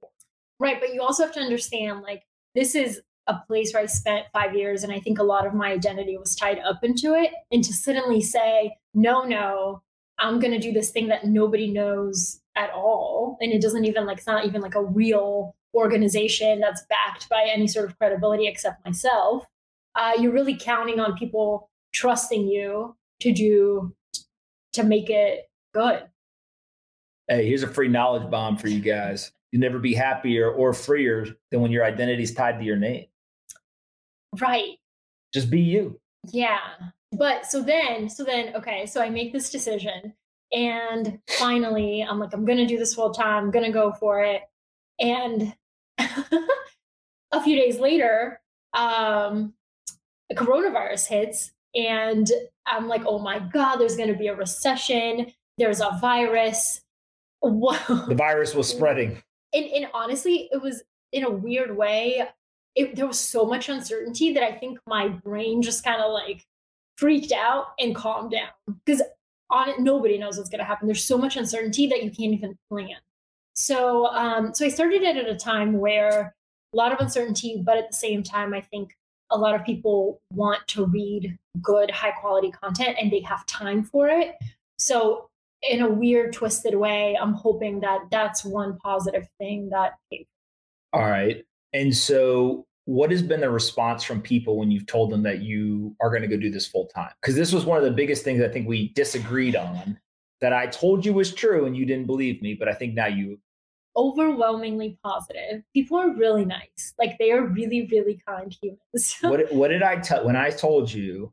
Right, but you also have to understand like this is a place where I spent five years, and I think a lot of my identity was tied up into it. And to suddenly say, no, no, I'm going to do this thing that nobody knows at all, and it doesn't even like it's not even like a real organization that's backed by any sort of credibility except myself. Uh, you're really counting on people trusting you to do to make it good. Hey, here's a free knowledge bomb for you guys. You'll never be happier or freer than when your identity is tied to your name. Right. Just be you. Yeah. But so then, so then, okay, so I make this decision and finally I'm like, I'm going to do this full time. I'm going to go for it. And a few days later, um, the coronavirus hits And I'm like, oh my God, there's going to be a recession. There's a virus. Whoa. The virus was spreading. And, and honestly, it was in a weird way. It, there was so much uncertainty that I think my brain just kind of like freaked out and calmed down because on it, nobody knows what's going to happen. There's so much uncertainty that you can't even plan. So, um, so I started it at a time where a lot of uncertainty, but at the same time, I think a lot of people want to read good, high quality content and they have time for it. So, in a weird, twisted way, I'm hoping that that's one positive thing that. All right. And so, what has been the response from people when you've told them that you are going to go do this full time? Because this was one of the biggest things I think we disagreed on that I told you was true and you didn't believe me, but I think now you overwhelmingly positive. People are really nice. Like they are really, really kind humans. what, what did I tell when I told you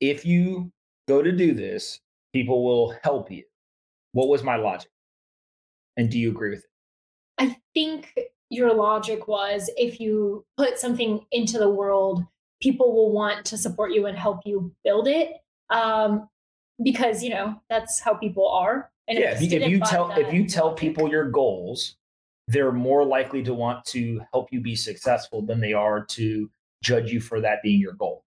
if you go to do this, people will help you? What was my logic? And do you agree with it? I think your logic was if you put something into the world, people will want to support you and help you build it. Um, because you know that's how people are. And yeah, if, if you tell that, if you tell people your goals, they're more likely to want to help you be successful than they are to judge you for that being your goal.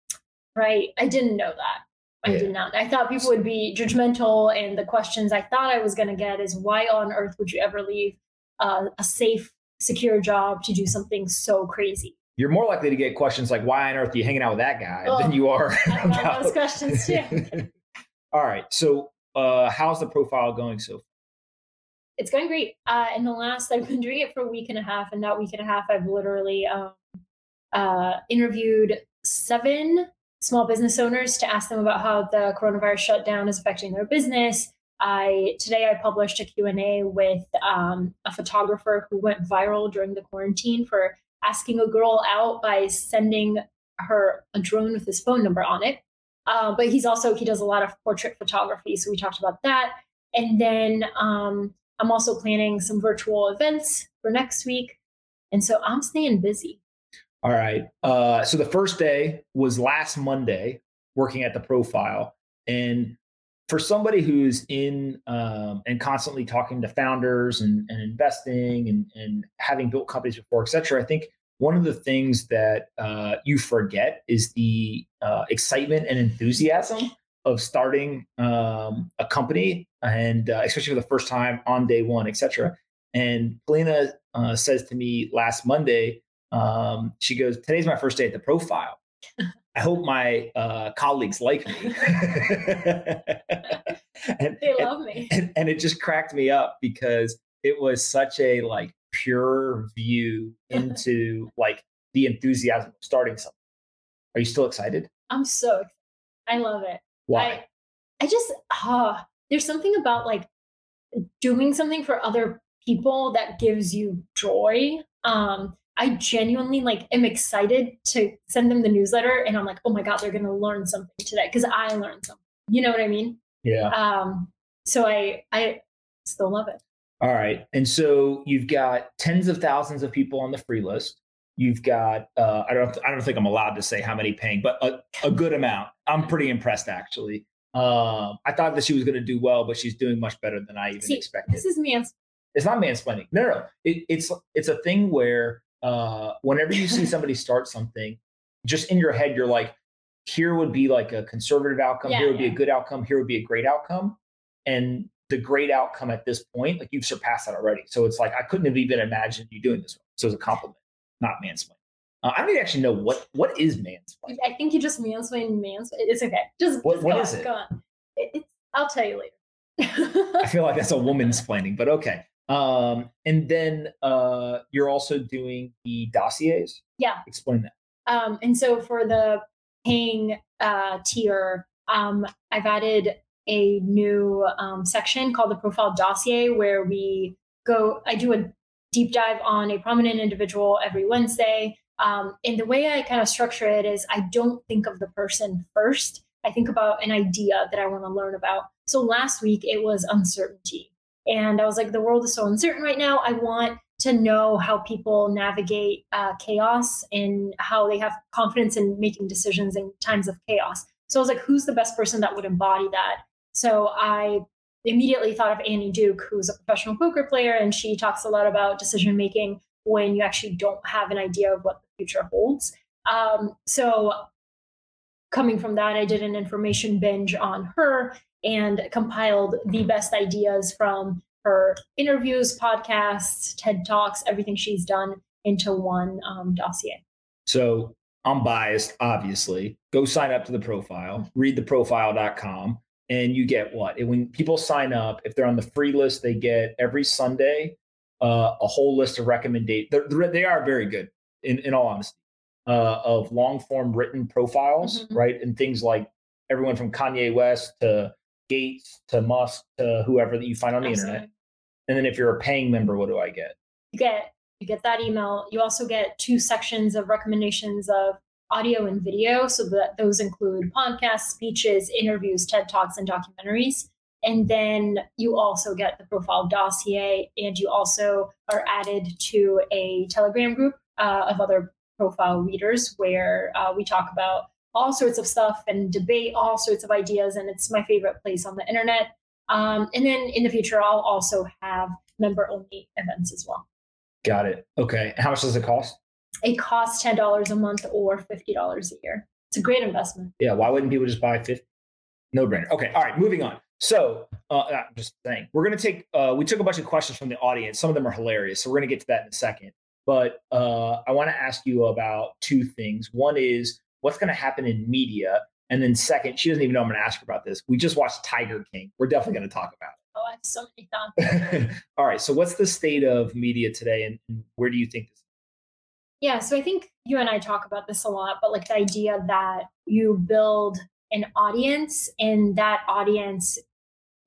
Right. I didn't know that. I yeah. did not. I thought people would be judgmental, and the questions I thought I was going to get is why on earth would you ever leave uh, a safe secure job to do something so crazy. You're more likely to get questions like, why on earth are you hanging out with that guy oh, than you are about those questions too. All right. So uh, how's the profile going so far? It's going great. Uh, in the last, I've been doing it for a week and a half, and that week and a half, I've literally um, uh, interviewed seven small business owners to ask them about how the coronavirus shutdown is affecting their business, I today I published a Q&A with um, a photographer who went viral during the quarantine for asking a girl out by sending her a drone with his phone number on it. Uh, but he's also he does a lot of portrait photography, so we talked about that. And then um, I'm also planning some virtual events for next week, and so I'm staying busy. All right. Uh, so the first day was last Monday, working at the profile, and for somebody who's in um, and constantly talking to founders and, and investing and, and having built companies before, et cetera, I think one of the things that uh, you forget is the uh, excitement and enthusiasm of starting um, a company, and uh, especially for the first time on day one, et cetera. And Polina uh, says to me last Monday, um, she goes, "Today's my first day at the profile." I hope my uh, colleagues like me. and, they love and, me. And, and, it just cracked me up because it was such a like pure view into like the enthusiasm of starting something. Are you still excited? I'm so excited. I love it. Why? I, I just uh, there's something about like doing something for other people that gives you joy. Um, I genuinely like am excited to send them the newsletter and I'm like, oh my God, they're gonna learn something today because I learned something. You know what I mean? Yeah. Um, so I I still love it. All right. And so you've got tens of thousands of people on the free list. You've got uh, I don't I don't think I'm allowed to say how many paying, but a, a good amount. I'm pretty impressed actually. Um, I thought that she was going to do well, but she's doing much better than I even See, expected. This is mans. It's not mansplaining. No, no, no. It, it's it's a thing where uh, whenever you see somebody start something, just in your head, you're like, here would be like a conservative outcome, yeah, here would yeah. be a good outcome, here would be a great outcome. And the great outcome at this point, like you've surpassed that already. So it's like I couldn't have even imagined you doing this. One. So it's a compliment, not mansplaining. Uh, I don't even actually know what what is mansplaining. I think you just mansplain mansplain. It's okay. Just, what, just what go is on, it? Go on. It, it's, I'll tell you later. I feel like that's a woman's planning, but okay. Um, and then uh, you're also doing the dossiers. Yeah. Explain that. Um, and so for the paying uh, tier, um, I've added a new um, section called the profile dossier where we go, I do a deep dive on a prominent individual every Wednesday. Um, and the way I kind of structure it is I don't think of the person first. I think about an idea that I want to learn about. So last week it was uncertainty. And I was like, the world is so uncertain right now. I want to know how people navigate uh, chaos and how they have confidence in making decisions in times of chaos. So I was like, who's the best person that would embody that? So I immediately thought of Annie Duke, who's a professional poker player, and she talks a lot about decision making when you actually don't have an idea of what the future holds. Um, so coming from that, I did an information binge on her and compiled the best ideas from her interviews, podcasts, TED Talks, everything she's done into one um, dossier. So I'm biased, obviously. Go sign up to the profile, read theprofile.com, and you get what? And when people sign up, if they're on the free list, they get every Sunday uh, a whole list of recommendations. They are very good, in, in all honesty, uh, of long form written profiles, mm-hmm. right? And things like everyone from Kanye West to Gates to Musk to whoever that you find on the Absolutely. internet. And then if you're a paying member, what do I get? You get you get that email. You also get two sections of recommendations of audio and video. So that those include podcasts, speeches, interviews, TED Talks, and documentaries. And then you also get the profile dossier, and you also are added to a Telegram group uh, of other profile readers where uh, we talk about all sorts of stuff and debate all sorts of ideas. And it's my favorite place on the internet. Um, and then in the future, I'll also have member only events as well. Got it. Okay. How much does it cost? It costs $10 a month or $50 a year. It's a great investment. Yeah. Why wouldn't people just buy 50? No brainer. Okay. All right. Moving on. So uh, I'm just saying, we're going to take, uh, we took a bunch of questions from the audience. Some of them are hilarious. So we're going to get to that in a second. But uh, I want to ask you about two things. One is what's going to happen in media. And then second, she doesn't even know I'm going to ask her about this. We just watched Tiger King. We're definitely going to talk about it. Oh, I have so many thoughts. All right. So, what's the state of media today, and where do you think this? Yeah. So, I think you and I talk about this a lot, but like the idea that you build an audience, and that audience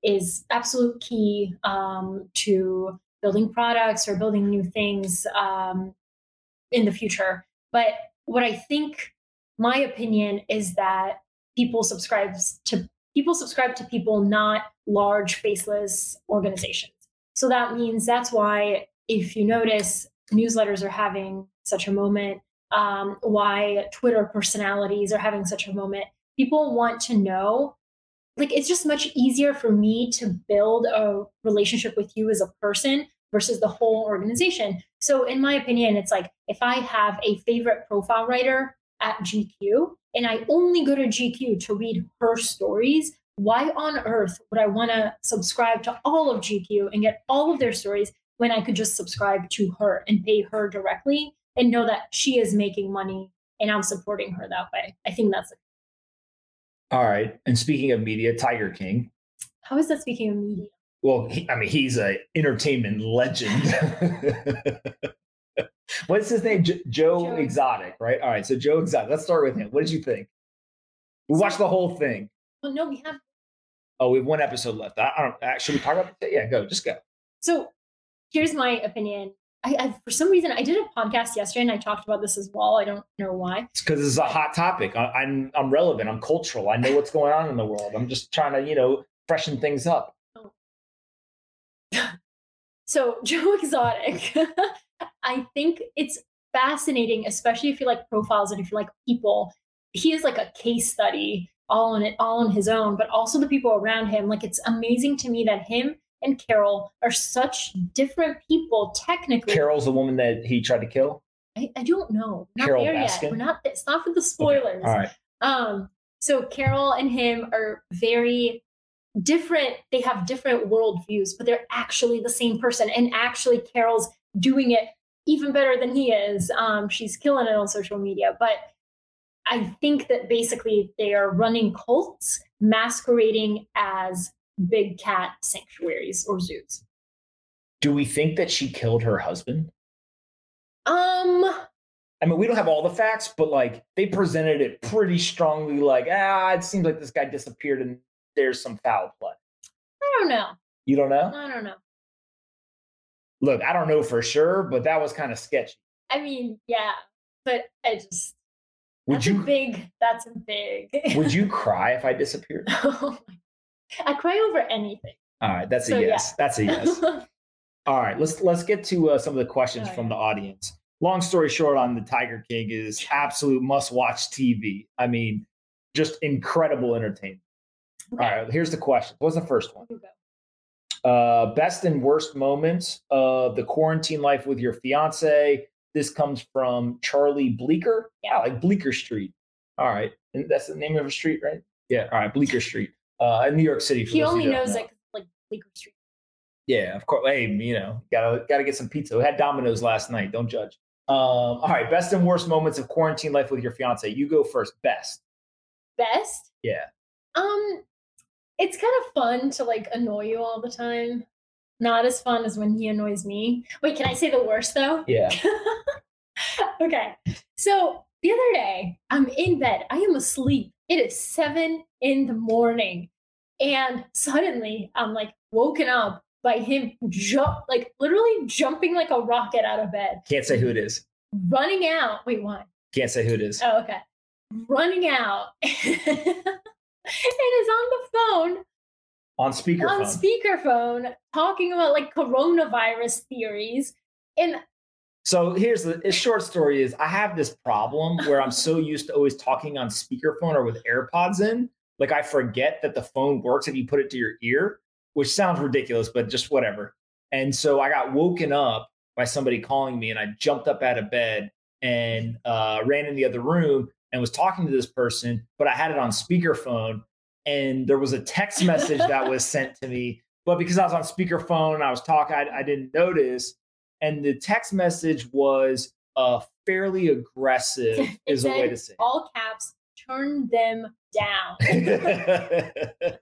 is absolute key um, to building products or building new things um, in the future. But what I think, my opinion, is that people subscribe to people subscribe to people, not large faceless organizations. So that means that's why, if you notice, newsletters are having such a moment, um, why Twitter personalities are having such a moment. People want to know, like, it's just much easier for me to build a relationship with you as a person versus the whole organization. So, in my opinion, it's like if I have a favorite profile writer at GQ and I only go to GQ to read her stories, why on earth would I want to subscribe to all of GQ and get all of their stories when I could just subscribe to her and pay her directly and know that she is making money and I'm supporting her that way? I think that's it. All right. And speaking of media, Tiger King. How is that speaking of media? Well, he, I mean, he's a entertainment legend. What's his name? Joe, Joe, Exotic, right? All right. So Joe Exotic. Let's start with him. What did you think? We watched the whole thing. Well, no, we have. Oh, we have one episode left. I, don't. Uh, should we talk about it? Yeah, go. Just go. So, here's my opinion. I, I, for some reason I did a podcast yesterday and I talked about this as well. I don't know why. It's because this is a hot topic. I, I'm I'm relevant. I'm cultural. I know what's going on in the world. I'm just trying to you know freshen things up. Oh. so Joe Exotic I think it's fascinating, especially if you like profiles and if you like people. He is like a case study all on it, all on his own, but also the people around him. Like it's amazing to me that him and Carol are such different people technically. Carol's the woman that he tried to kill? I, I don't know. We're not Carol there Baskin? yet. We're not it's not for the spoilers. Okay. All right. Um so Carol and him are very different. They have different worldviews, but they're actually the same person. And actually Carol's doing it even better than he is. Um, she's killing it on social media. But I think that basically they are running cults masquerading as big cat sanctuaries or zoos. Do we think that she killed her husband? Um, I mean, we don't have all the facts, but like they presented it pretty strongly. Like, ah, it seems like this guy disappeared and there's some foul play. I don't know. You don't know? I don't know look, I don't know for sure, but that was kind of sketchy. I mean, yeah, but I just would you big? That's a big. would you cry if I disappeared? I cry over anything. All right, that's a yes. Yeah. That's a yes. All right, let's let's get to uh, some of the questions oh, from the audience. Long story short, on the Tiger King is absolute must watch TV. I mean, just incredible entertainment. Okay. All right, here's the question. What's the first one? Uh, best and worst moments of the quarantine life with your fiance. This comes from Charlie Bleecker. Yeah. Like Bleecker Street. All right, and that's the name of a street, right? Yeah. All right, Bleecker Street, uh, in New York City. for He only knows know. like like Bleecker Street. Yeah, of course. Hey, you know, gotta gotta get some pizza. We had Domino's last night. Don't judge. Um, all right, best and worst moments of quarantine life with your fiance. You go first. Best. Best. Yeah. Um, it's kind of fun to like annoy you all the time. Not as fun as when he annoys me. Wait, can I say the worst though? Yeah. okay. So the other day, I'm in bed. I am asleep. It is seven in the morning. And suddenly I'm like woken up by him jump like literally jumping like a rocket out of bed, Can't say who it is. running out. Wait, what? Can't say who it is. Oh, okay. Running out. and is on the phone On speakerphone. on speakerphone talking about like coronavirus theories. And So here's the a short story is I have this problem where I'm so used to always talking on speakerphone or with AirPods in, like I forget that the phone works if you put it to your ear, which sounds ridiculous, but just whatever. And so I got woken up by somebody calling me and I jumped up out of bed and uh, ran in the other room and was talking to this person, but I had it on speakerphone and there was a text message that was sent to me. But because I was on speakerphone and I was talking, I, I didn't notice and the text message was uh, fairly aggressive, is a way to say. all caps, turn them down.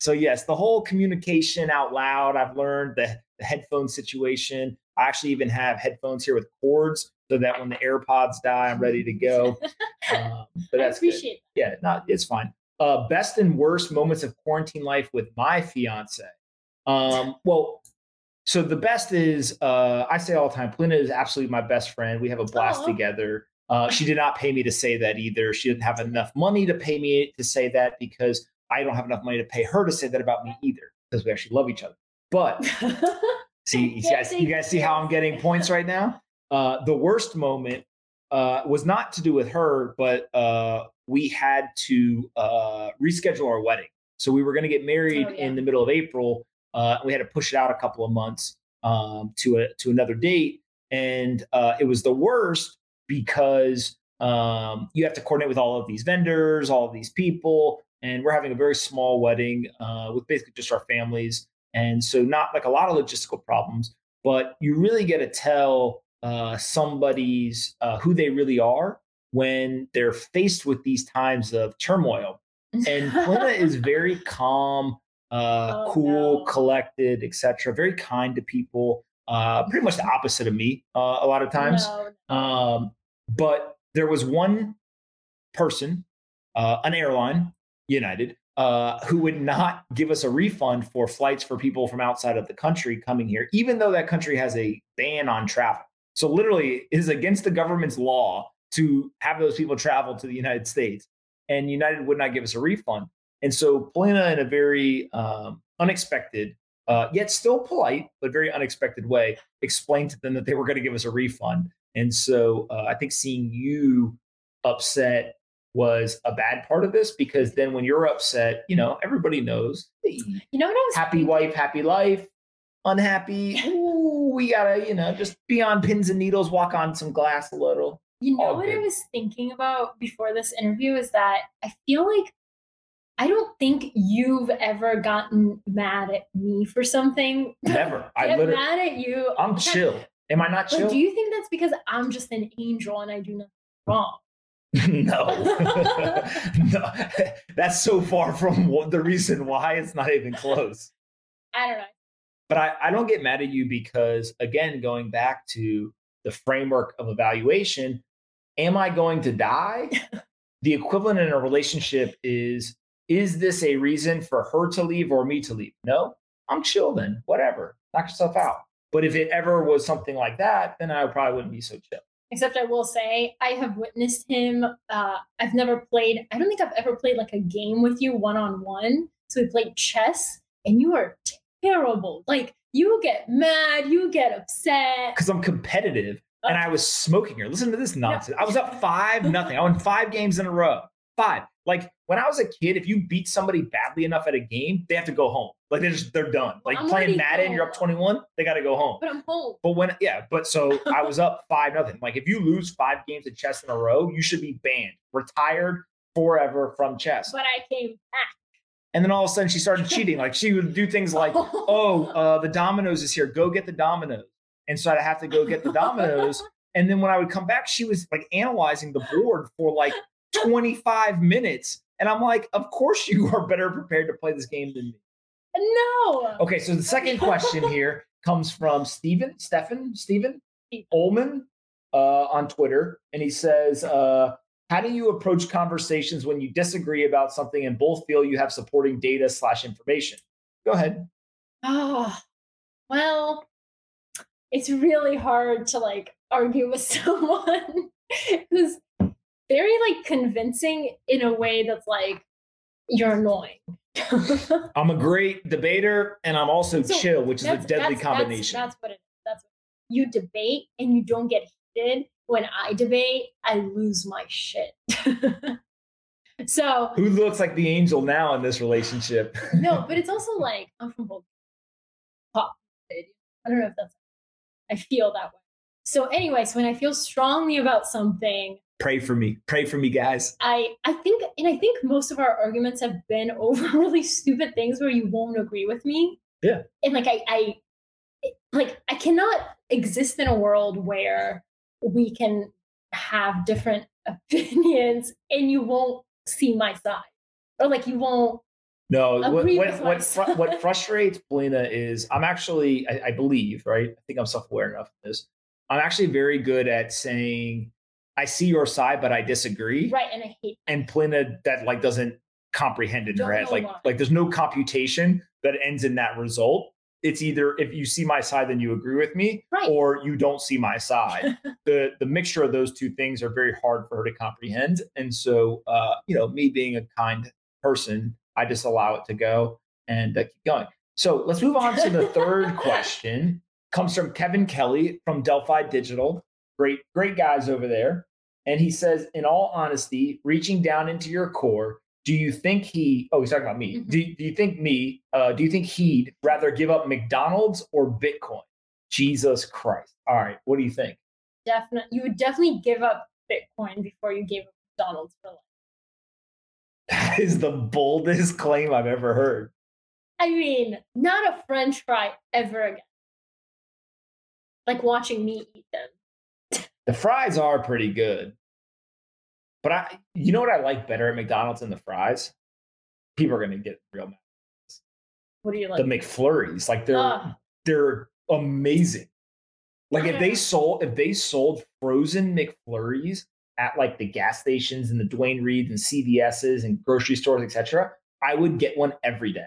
so yes, the whole communication out loud. I've learned the, the headphone situation. I actually even have headphones here with cords, so that when the AirPods die, I'm ready to go. Um, but that's good. appreciate Yeah, not it's fine. Uh, best and worst moments of quarantine life with my fiance. Um, well, so the best is uh, I say all the time, Polina is absolutely my best friend. We have a blast together. Uh, she did not pay me to say that either. She didn't have enough money to pay me to say that because I don't have enough money to pay her to say that about me either because we actually love each other. But. See, you guys, you guys see how I'm getting points right now? Uh, the worst moment uh, was not to do with her, but uh, we had to uh, reschedule our wedding. So we were going to get married Oh, yeah. in the middle of April. Uh, we had to push it out a couple of months um, to a to another date, and uh, it was the worst because um, you have to coordinate with all of these vendors, all of these people, and we're having a very small wedding uh, with basically just our families. And so, not like a lot of logistical problems, but you really get to tell uh, somebody's uh, who they really are when they're faced with these times of turmoil. And Polina is very calm, uh, Oh, cool, no. collected, etc. Very kind to people. Uh, pretty much the opposite of me uh, a lot of times. No, Um, but there was one person, uh, an airline, United, uh, who would not give us a refund for flights for people from outside of the country coming here, even though that country has a ban on travel. So literally, it is against the government's law to have those people travel to the United States, and United would not give us a refund. And so Polina, in a very um, unexpected, uh, yet still polite, but very unexpected way, explained to them that they were going to give us a refund. And so uh, I think seeing you upset was a bad part of this because then when you're upset, you know, everybody knows hey, you know what I was happy thinking? wife, happy life, unhappy. We gotta, you know, just be on pins and needles, walk on some glass a little. You know All what I was thinking about before this interview is that I feel like I don't think you've ever gotten mad at me for something. Never. I literally, mad at you. I'm chill. Am I not But chill? do you think that's because I'm just an angel and I do nothing wrong? no, no, that's so far from what, the reason why it's not even close. I don't know. But I, I don't get mad at you because, again, going back to the framework of evaluation, am I going to die? the equivalent in a relationship is is this a reason for her to leave or me to leave? No, I'm chill then, whatever, knock yourself out. But if it ever was something like that, then I probably wouldn't be so chill. Except I will say I have witnessed him. Uh, I've never played. I don't think I've ever played like a game with you one on one. So we played chess, and you are terrible. Like you get mad, you get upset. Because I'm competitive uh. and I was smoking her. Listen to this nonsense. I was up five nothing. I won five games in a row. Five. Like when I was a kid, if you beat somebody badly enough at a game, they have to go home. Like they just they're done. Like I'm playing Madden, you're up 21, they got to go home. But I'm home. But when yeah, but so I was up five nothing. Like if you lose five games of chess in a row, you should be banned, retired forever from chess. But I came back. And then all of a sudden she started cheating. Like she would do things like, oh, uh, the dominoes is here. Go get the dominoes. And so I'd have to go get the dominoes. And then when I would come back, she was like analyzing the board for like 25 minutes. And I'm like, of course you are better prepared to play this game than me. no. Okay, so the second question here comes from Steven, Stefan, Steven Stephen. Ullman uh, on Twitter. And he says, uh, how do you approach conversations when you disagree about something and both feel you have supporting data slash information? Go ahead. Oh, well, it's really hard to like argue with someone who's very like convincing in a way that's like you're annoying. I'm a great debater and I'm also So chill, which is a deadly that's- combination. That's, that's what it is. That's what, you debate and you don't get heated. When I debate, I lose my shit. so Who looks like the angel now in this relationship? no, but it's also like I'm from. Pop. I don't know if that's. I feel that way. So, anyways, when I feel strongly about something, Pray for me. Pray for me, guys. I I think, and I think most of our arguments have been over really stupid things where you won't agree with me. Yeah. And like I, I, like I cannot exist in a world where we can have different opinions and you won't see my side, or like you won't No, what what what, fr- what frustrates Polina is I'm actually I, I believe right. I think I'm self aware enough of this. I'm actually very good at saying I see your side, but I disagree. right, and I hate. And Polina that like doesn't comprehend in her head. Like why. like there's no computation that ends in that result. It's either if you see my side, then you agree with me, Right. or you don't see my side. the the mixture of those two things are very hard for her to comprehend. And so, uh, you know, me being a kind person, I just allow it to go and uh, keep going. So let's move on to the third question. Comes from Kevin Kelly from Delphi Digital. Great, great guys over there. And he says, in all honesty, reaching down into your core, do you think he? Oh, he's talking about me. Mhm. Do, do you think me? Uh, do you think he'd rather give up McDonald's or Bitcoin? Jesus Christ! All right, what do you think? definitely you would definitely give up Bitcoin before you gave up McDonald's for life. That is the boldest claim I've ever heard. I mean, not a French fry ever again. Like watching me eat them. The fries are pretty good. But I you know what I like better at McDonald's than the fries? People are gonna get real mad. What do you like? The? McFlurries. Like they're Ugh. they're amazing. Like if they sold if they sold frozen McFlurries at like the gas stations and the Duane Reades and CVS's and grocery stores, etc., I would get one every day.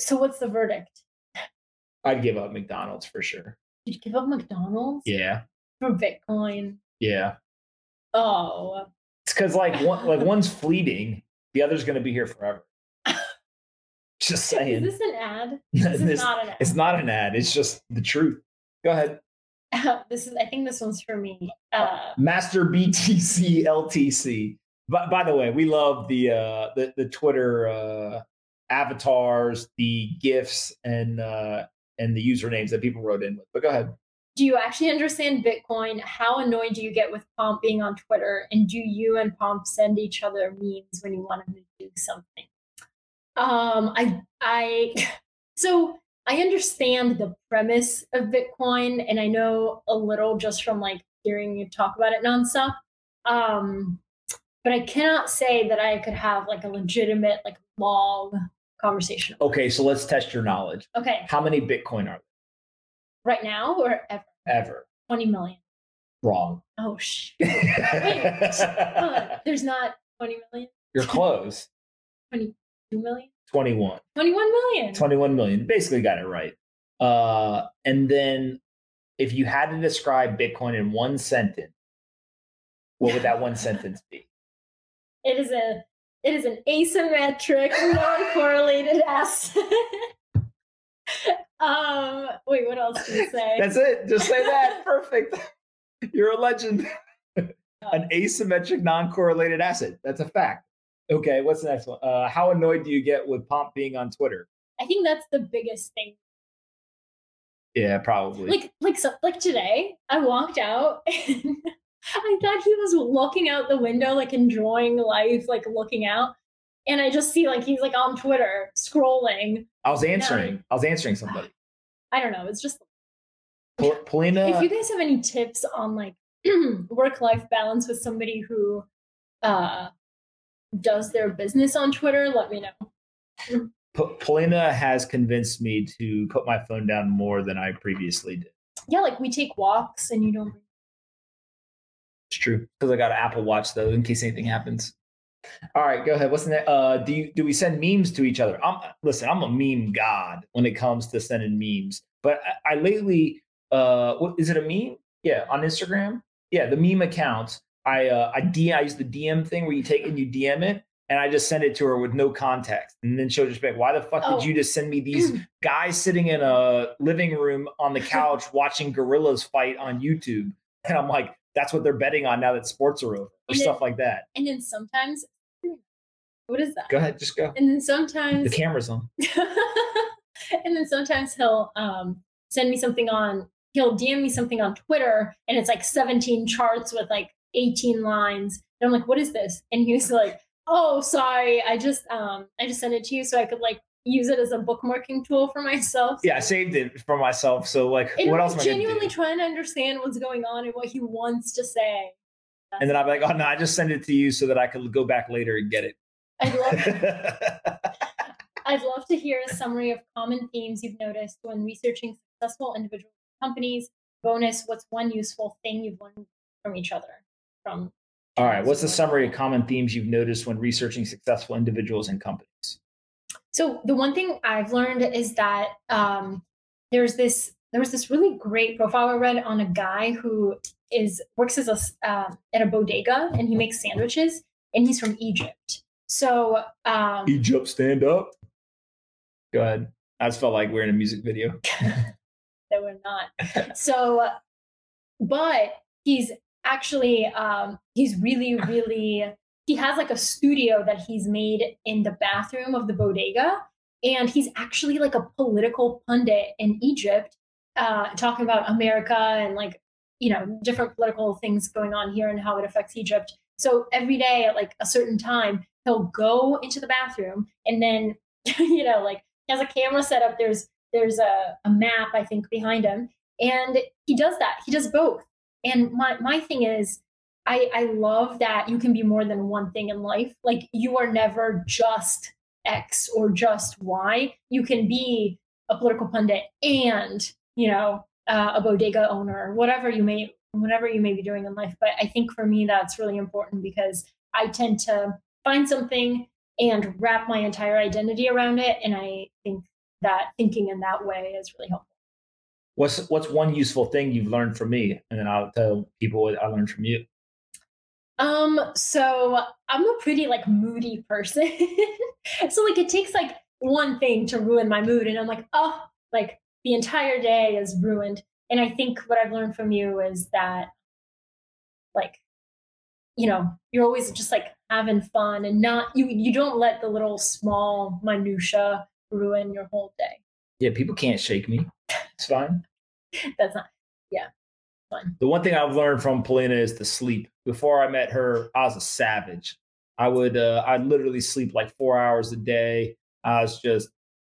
so what's the verdict? I'd give up McDonald's for sure. Did you give up McDonald's Yeah. for Bitcoin? Yeah. Oh, It's because like one like one's fleeting, the other's gonna be here forever. Just is saying. this an ad? This is This- not an ad. it's not an ad, it's just the truth. Go ahead. this is. I think this one's for me. Uh, Master BTC LTC. By, by the way, we love the uh the, the Twitter uh avatars, the gifs and uh and the usernames that people wrote in with. But go ahead. Do you actually understand Bitcoin? How annoyed do you get with Pomp being on Twitter? And do you and Pomp send each other memes when you want him to do something? Um, I, I, so I understand the premise of Bitcoin, and I know a little just from like hearing you talk about it nonstop. Um, but I cannot say that I could have like a legitimate, like long conversation. Okay, so let's test your knowledge. Okay, How many Bitcoin are right now or ever? ever? 20 million. Wrong. Oh, shit. Uh, there's not 20 million, You're close. 22 million, 21. 21 million. 21 million. Basically got it right. Uh, and then if you had to describe Bitcoin in one sentence, what would that one sentence be? It is a it is an asymmetric, non-correlated asset. Um, wait, what else do you say? That's it. Just say that. Perfect. You're a legend. an asymmetric, non-correlated asset. That's a fact. Okay, what's the next one? Uh, how annoyed do you get with Pomp being on Twitter? I think that's the biggest thing. Yeah, probably. Like, like, so, like today, I walked out and I thought he was looking out the window, like enjoying life, like looking out. And I just see like he's like on Twitter scrolling. I was answering. I was answering somebody. I don't know. It's just Pol- Polina. if you guys have any tips on like work life balance with somebody who uh does their business on Twitter, let me know. P- Polina has convinced me to put my phone down more than I previously did. Yeah, like we take walks and you don't It's true because I got an Apple Watch though, in case anything happens. All right, go ahead. What's the next? Uh, do you do we send memes to each other? I'm listen. I'm a meme god when it comes to sending memes. But I, I lately, uh, what is it a meme? Yeah, on Instagram. Yeah, the meme account. I uh, I D I use the DM thing where you take and you DM it, and I just send it to her with no context, and then she'll just be like, "Why the fuck Oh. did you just send me these guys sitting in a living room on the couch watching gorillas fight on YouTube?" And I'm like, "That's what they're betting on now that sports are over, or And stuff like that." and then sometimes what is that? Go ahead, just go. And then sometimes The camera's on. and then sometimes he'll um, send me something on he'll DM me something on Twitter and it's like 17 charts with like 18 lines. And I'm like, what is this? And he was like, oh sorry, I just um I just sent it to you so I could like use it as a bookmarking tool for myself. Yeah, I saved it for myself. So like, And what else genuinely trying to understand what's going on and what he wants to say. And then I'm like, oh no, I just send it to you so that I could go back later and get I'd love it. I'd love to hear a summary of common themes you've noticed when researching successful individual companies. Bonus, what's one useful thing you've learned from each other? From All right, what's the summary of common themes you've noticed when researching successful individuals and companies? So the one thing I've learned is that um, there's this there was this really great profile I read on a guy who is works as a uh, at a bodega and he makes sandwiches and he's from Egypt. So um, Egypt, stand up. Go ahead. I just felt like we're in a music video. that we're not. So, but he's actually um, he's really really he has like a studio that he's made in the bathroom of the bodega, and he's actually like a political pundit in Egypt, uh, talking about America and like you know different political things going on here and how it affects Egypt. So every day at like a certain time, he'll go into the bathroom and then you know like he has a camera set up. There's there's a, a map I think behind him, and he does that. He does both. And my my thing is, I I love that you can be more than one thing in life. Like you are never just X or just Y. You can be a political pundit and you know uh, a bodega owner, whatever you may whatever you may be doing in life. But I think for me that's really important because I tend to find something and wrap my entire identity around it, and I think that thinking in that way is really helpful. What's what's one useful thing you've learned from me, and then I'll tell people what I learned from you. Um, so I'm a pretty like moody person. so like it takes like one thing to ruin my mood and I'm like, oh, like the entire day is ruined. And I think what I've learned from you is that like you know, you're always just like having fun and not you you don't let the little small minutia ruin your whole day. Yeah, people can't shake me. It's fine. That's not yeah. Fun. The one thing I've learned from Polina is to sleep. Before I met her, I was a savage. I would uh, I'd literally sleep like four hours a day. I was just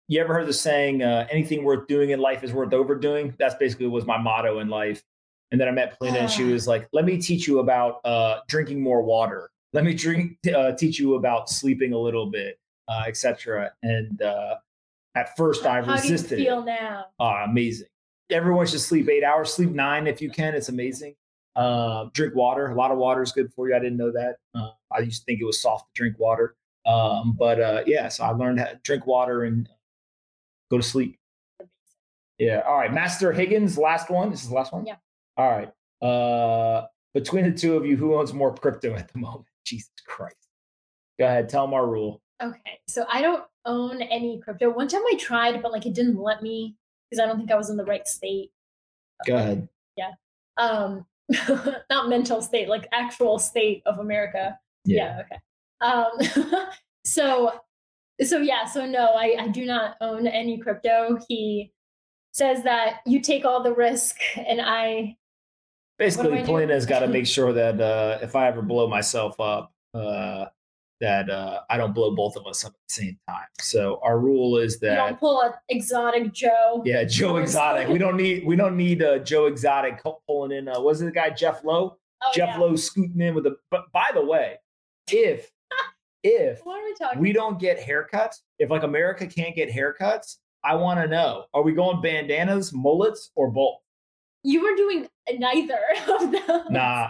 you ever heard the saying, uh, anything worth doing in life is worth overdoing? That's basically was my motto in life. And then I met Polina and she Ah. was like, let me teach you about uh, drinking more water. Let me drink, uh, teach you about sleeping a little bit, uh, etc. And uh, at first I How do you resisted it. feel now? Uh, amazing. Everyone should sleep eight hours, sleep nine if you can. It's amazing. Uh, drink water. A lot of water is good for you. I didn't know that. Uh, I used to think it was soft to drink water. Um, but uh, yeah, so I learned how to drink water and go to sleep. Yeah. All right. Master Higgins, last one. This is the last one? Yeah. All right. Uh, between the two of you, who owns more crypto at the moment? Jesus Christ. Go ahead. Tell them our rule. Okay, so I don't own any crypto. One time I tried, but like it didn't let me because I don't think I was in the right state. Go ahead. Yeah. Um, not mental state, like actual state of America. Yeah. okay. Um, so, so yeah, so no, I, I do not own any crypto. He says that you take all the risk and I. Basically, Polina's got to make sure that uh, if I ever blow myself up, uh, that uh, I don't blow both of us up at the same time. So our rule is that you don't pull an exotic Joe. Yeah, Joe Exotic. we don't need we don't need uh, Joe Exotic pulling in. Uh, was it the guy Jeff Lowe? Oh, Jeff yeah. Lowe scooting in with a. But by the way, if if what are we talking? We don't get haircuts. If like America can't get haircuts, I want to know: Are we going bandanas, mullets, or both? You were doing neither of those. Nah,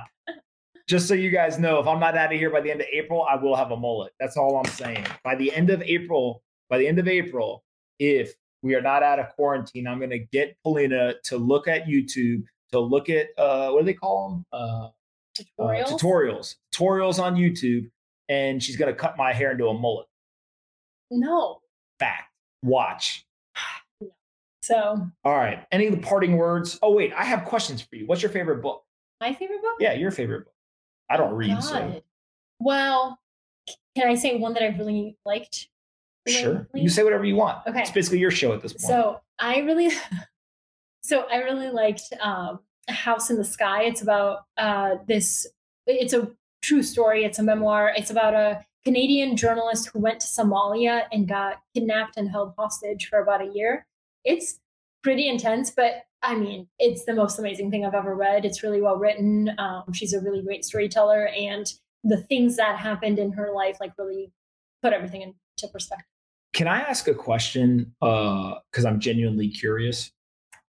just so you guys know, if I'm not out of here by the end of April, I will have a mullet. That's all I'm saying. By the end of April, by the end of April, if we are not out of quarantine, I'm going to get Polina to look at YouTube, to look at uh, what do they call them? Uh, tutorials. Uh, tutorials, tutorials on YouTube, and she's going to cut my hair into a mullet. No. Fact. Watch. So. All right. Any of the parting words? Oh wait, I have questions for you. What's your favorite book? My favorite book? Yeah, your favorite book. I don't read. So. Well, can I say one that I really liked? Sure. You say whatever you want. Okay. It's basically your show at this point. So I really, so I really liked um, House in the Sky. It's about uh, this. It's a true story. It's a memoir. It's about a Canadian journalist who went to Somalia and got kidnapped and held hostage for about a year. It's pretty intense, but I mean, it's the most amazing thing I've ever read. It's really well written. Um, she's a really great storyteller, and the things that happened in her life like really put everything into perspective. Can I ask a question? Because uh, I'm genuinely curious.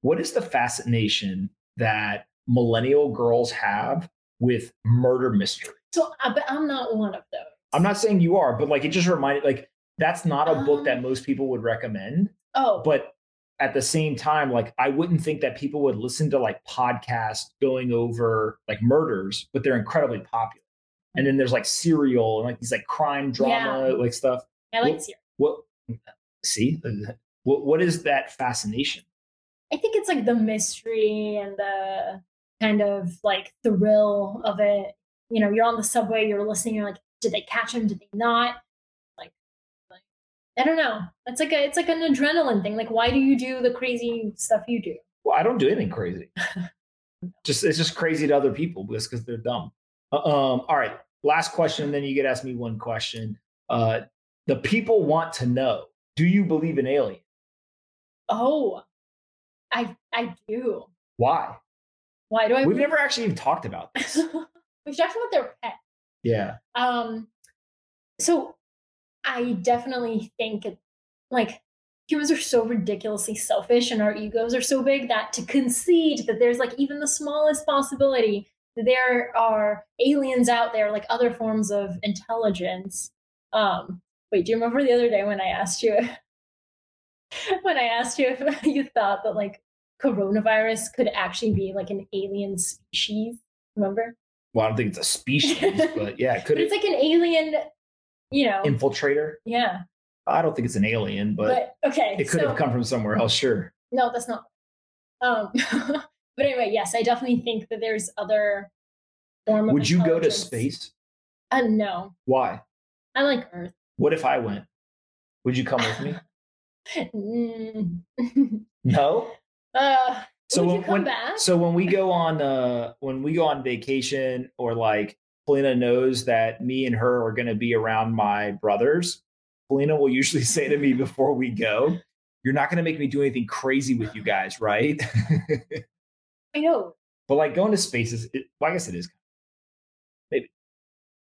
What is the fascination that millennial girls have with murder mystery? So, but I'm not one of those. I'm not saying you are, but like it just reminded, like that's not a um, book that um. most people would recommend. Oh, but at the same time, like I wouldn't think that people would listen to like podcasts going over like murders, but they're incredibly popular. And then there's like serial and like these like crime drama yeah. like stuff. I like serial. What, what see? What what is that fascination? I think it's like the mystery and the kind of like thrill of it. You know, you're on the subway, you're listening, you're like, did they catch him? Did they not? I don't know. It's like a it's like an adrenaline thing. Like, why do you do the crazy stuff you do? Well, I don't do anything crazy. just it's just crazy to other people just because they're dumb. Uh, um. All right. Last question, then you get ask me one question. Uh, the people want to know: Do you believe in aliens? Oh, I I do. Why? Why do I? We've believe- never actually even talked about this. We've talked about their pet. Yeah. Um. So I definitely think it, like humans are so ridiculously selfish and our egos are so big that to concede that there's like even the smallest possibility that there are aliens out there, like other forms of intelligence. Um, wait, do you remember the other day when I asked you when I asked you if you thought that like coronavirus could actually be like an alien species? Remember? Well, I don't think it's a species, but yeah, it could but It's like an alien you know infiltrator. Yeah. I don't think it's an alien, but, but okay, it could so, have come from somewhere else. Sure. No, that's not. Um, but anyway, yes, I definitely think that there's other form. Would you go to space? Uh, no. Why? I like Earth. What if I went? Would you come with me? no. Uh, so when, when so when we go on uh when we go on vacation or like Polina knows that me and her are going to be around my brothers. Polina will usually say to me before we go, You're not going to make me do anything crazy with you guys, right? I know. But like going to spaces, it, well, I guess it is. Maybe.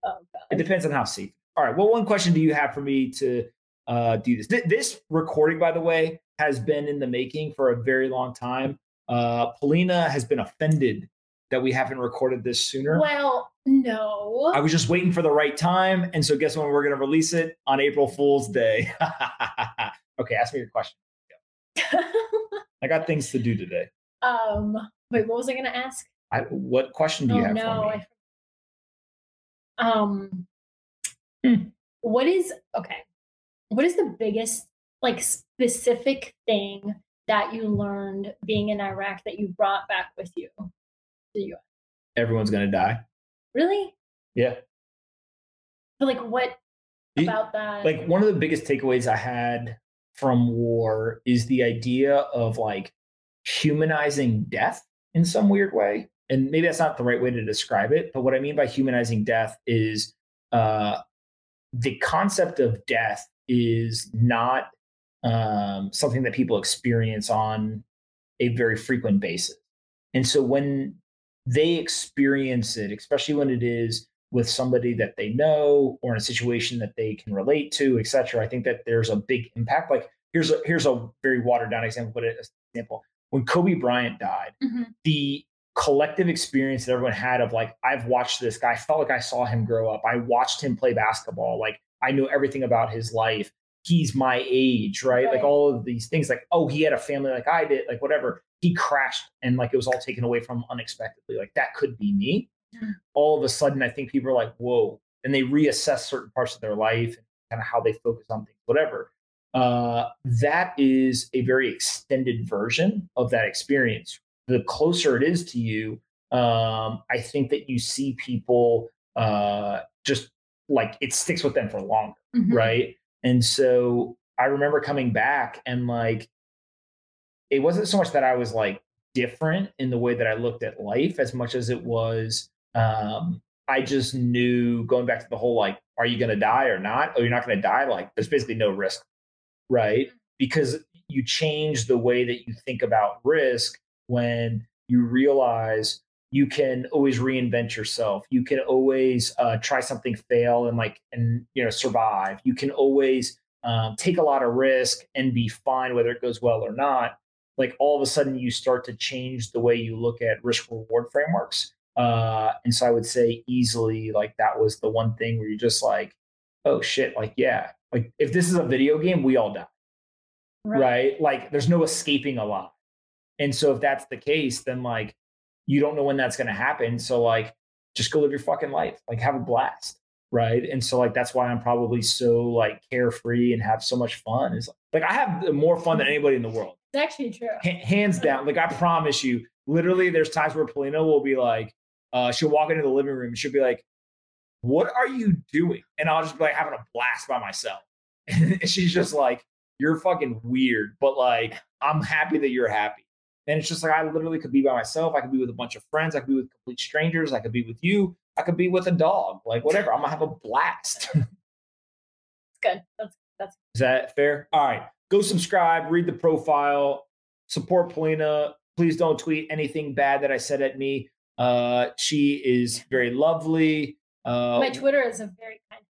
Oh, it depends on how safe. All right. Well, one question do you have for me to uh, do this? Th- this recording, by the way, has been in the making for a very long time. Uh, Polina has been offended that we haven't recorded this sooner. Well, no. I was just waiting for the right time. And so, guess when we're going to release it? On April Fool's Day. okay, ask me your question. I got things to do today. Um, wait, what was I going to ask? I, what question do you oh, have no, for me? I, um, hmm. what is okay? What is the biggest like specific thing that you learned being in Iraq that you brought back with you to the U.S.? everyone's gonna die. Really? Yeah. But like, what about that? like one of the biggest takeaways I had from war is the idea of like humanizing death in some weird way. And maybe that's not the right way to describe it, but what I mean by humanizing death is uh, the concept of death is not um, something that people experience on a very frequent basis. And so when they experience it, especially when it is with somebody that they know or in a situation that they can relate to, et cetera, I think that there's a big impact. Like here's a here's a very watered down example, but an example. When Kobe Bryant died, Mhm. the collective experience that everyone had of like, I've watched this guy, I felt like I saw him grow up. I watched him play basketball. Like I knew everything about his life. He's my age, right? Like all of these things, like, oh, he had a family like I did, like whatever. He crashed and like it was all taken away from him unexpectedly. Like that could be me. Mhm. All of a sudden, I think people are like, whoa. And they reassess certain parts of their life and kind of how they focus on things, whatever. Uh, that is a very extended version of that experience. The closer it is to you, um, I think that you see people uh, just like it sticks with them for longer Mhm. right? And so I remember coming back and like it wasn't so much that I was like different in the way that I looked at life as much as it was um I just knew going back to the whole like are you going to die or not? Oh, you're not going to die? Like there's basically no risk, right? Because you change the way that you think about risk when you realize you can always reinvent yourself. You can always uh, try something fail and like and you know survive. You can always um, take a lot of risk and be fine whether it goes well or not like all of a sudden you start to change the way you look at risk reward frameworks uh, and so i would say easily like that was the one thing where you're just like oh shit like yeah like if this is a video game we all die right. Like there's no escaping alive. And so if that's the case, then like you don't know when that's going to happen. So like just go live your fucking life, like have a blast, right? And so like that's why I'm probably so like carefree and have so much fun. Is like I have more fun than anybody in the world, It's actually true. H- hands down. Like I promise you, literally, there's times where Polina will be like, uh, she'll walk into the living room and she'll be like, "What are you doing?" And I'll just be like having a blast by myself, and she's just like, "You're fucking weird," but like I'm happy that you're happy. And it's just like I literally could be by myself. I could be with a bunch of friends. I could be with complete strangers. I could be with you. I could be with a dog. Like whatever. I'm gonna have a blast. It's good. That's that's Is that fair? All right. Go subscribe, read the profile, support Polina. Please don't tweet anything bad that I said at me. Uh, she is very lovely. Uh, my Twitter is a very kind.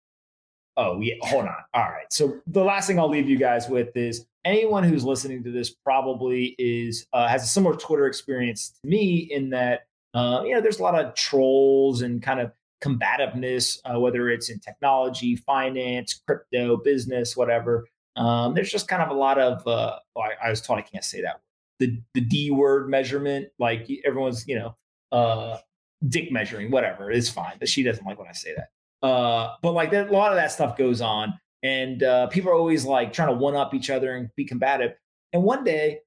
Oh, yeah. Hold on. All right. So the last thing I'll leave you guys with is anyone who's listening to this probably is uh, has a similar Twitter experience to me in that uh, you know there's a lot of trolls and kind of combativeness, uh, whether it's in technology, finance, crypto, business, whatever. Um, there's just kind of a lot of uh, oh, I, I was told I can't say that the the D word measurement. Like everyone's you know uh, dick measuring, whatever. It's fine, but she doesn't like when I say that. Uh, but like that, a lot of that stuff goes on, and uh, people are always like trying to one up each other and be combative. And one day,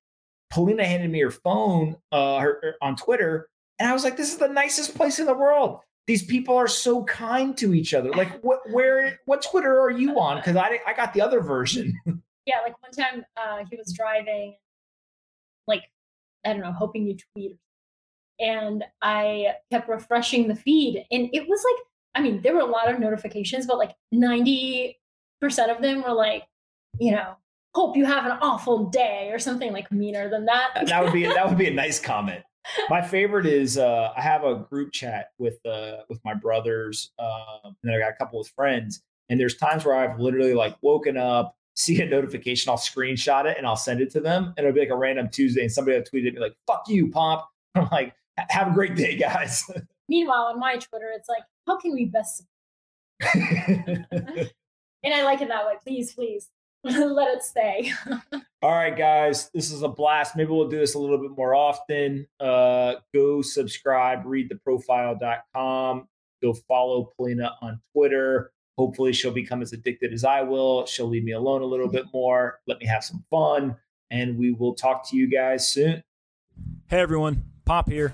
Polina handed me her phone uh, her, her- on Twitter, and I was like, "This is the nicest place in the world. These people are so kind to each other. Like, what, where, what Twitter are you on? Because I, I got the other version. Yeah, like one time uh, he was driving, like I don't know, hoping you tweet, and I kept refreshing the feed, and it was like, I mean, there were a lot of notifications, but like ninety percent of them were like, you know, hope you have an awful day or something like meaner than that. that would be that would be a nice comment. My favorite is uh, I have a group chat with uh, with my brothers, uh, and then I got a couple of friends. And there's times where I've literally like woken up, see a notification, I'll screenshot it and I'll send it to them, and it'll be like a random Tuesday, and somebody will tweet at me like "fuck you, Pomp." I'm like, "Have a great day, guys." Meanwhile, on my Twitter, it's like, how can we best? And I like it that way. Please, please, let it stay. All right, guys, this is a blast. Maybe we'll do this a little bit more often. Uh, go subscribe, read theprofile.com. Go follow Polina on Twitter. Hopefully, she'll become as addicted as I will. She'll leave me alone a little bit more, let me have some fun, and we will talk to you guys soon. Hey, everyone, Pomp here.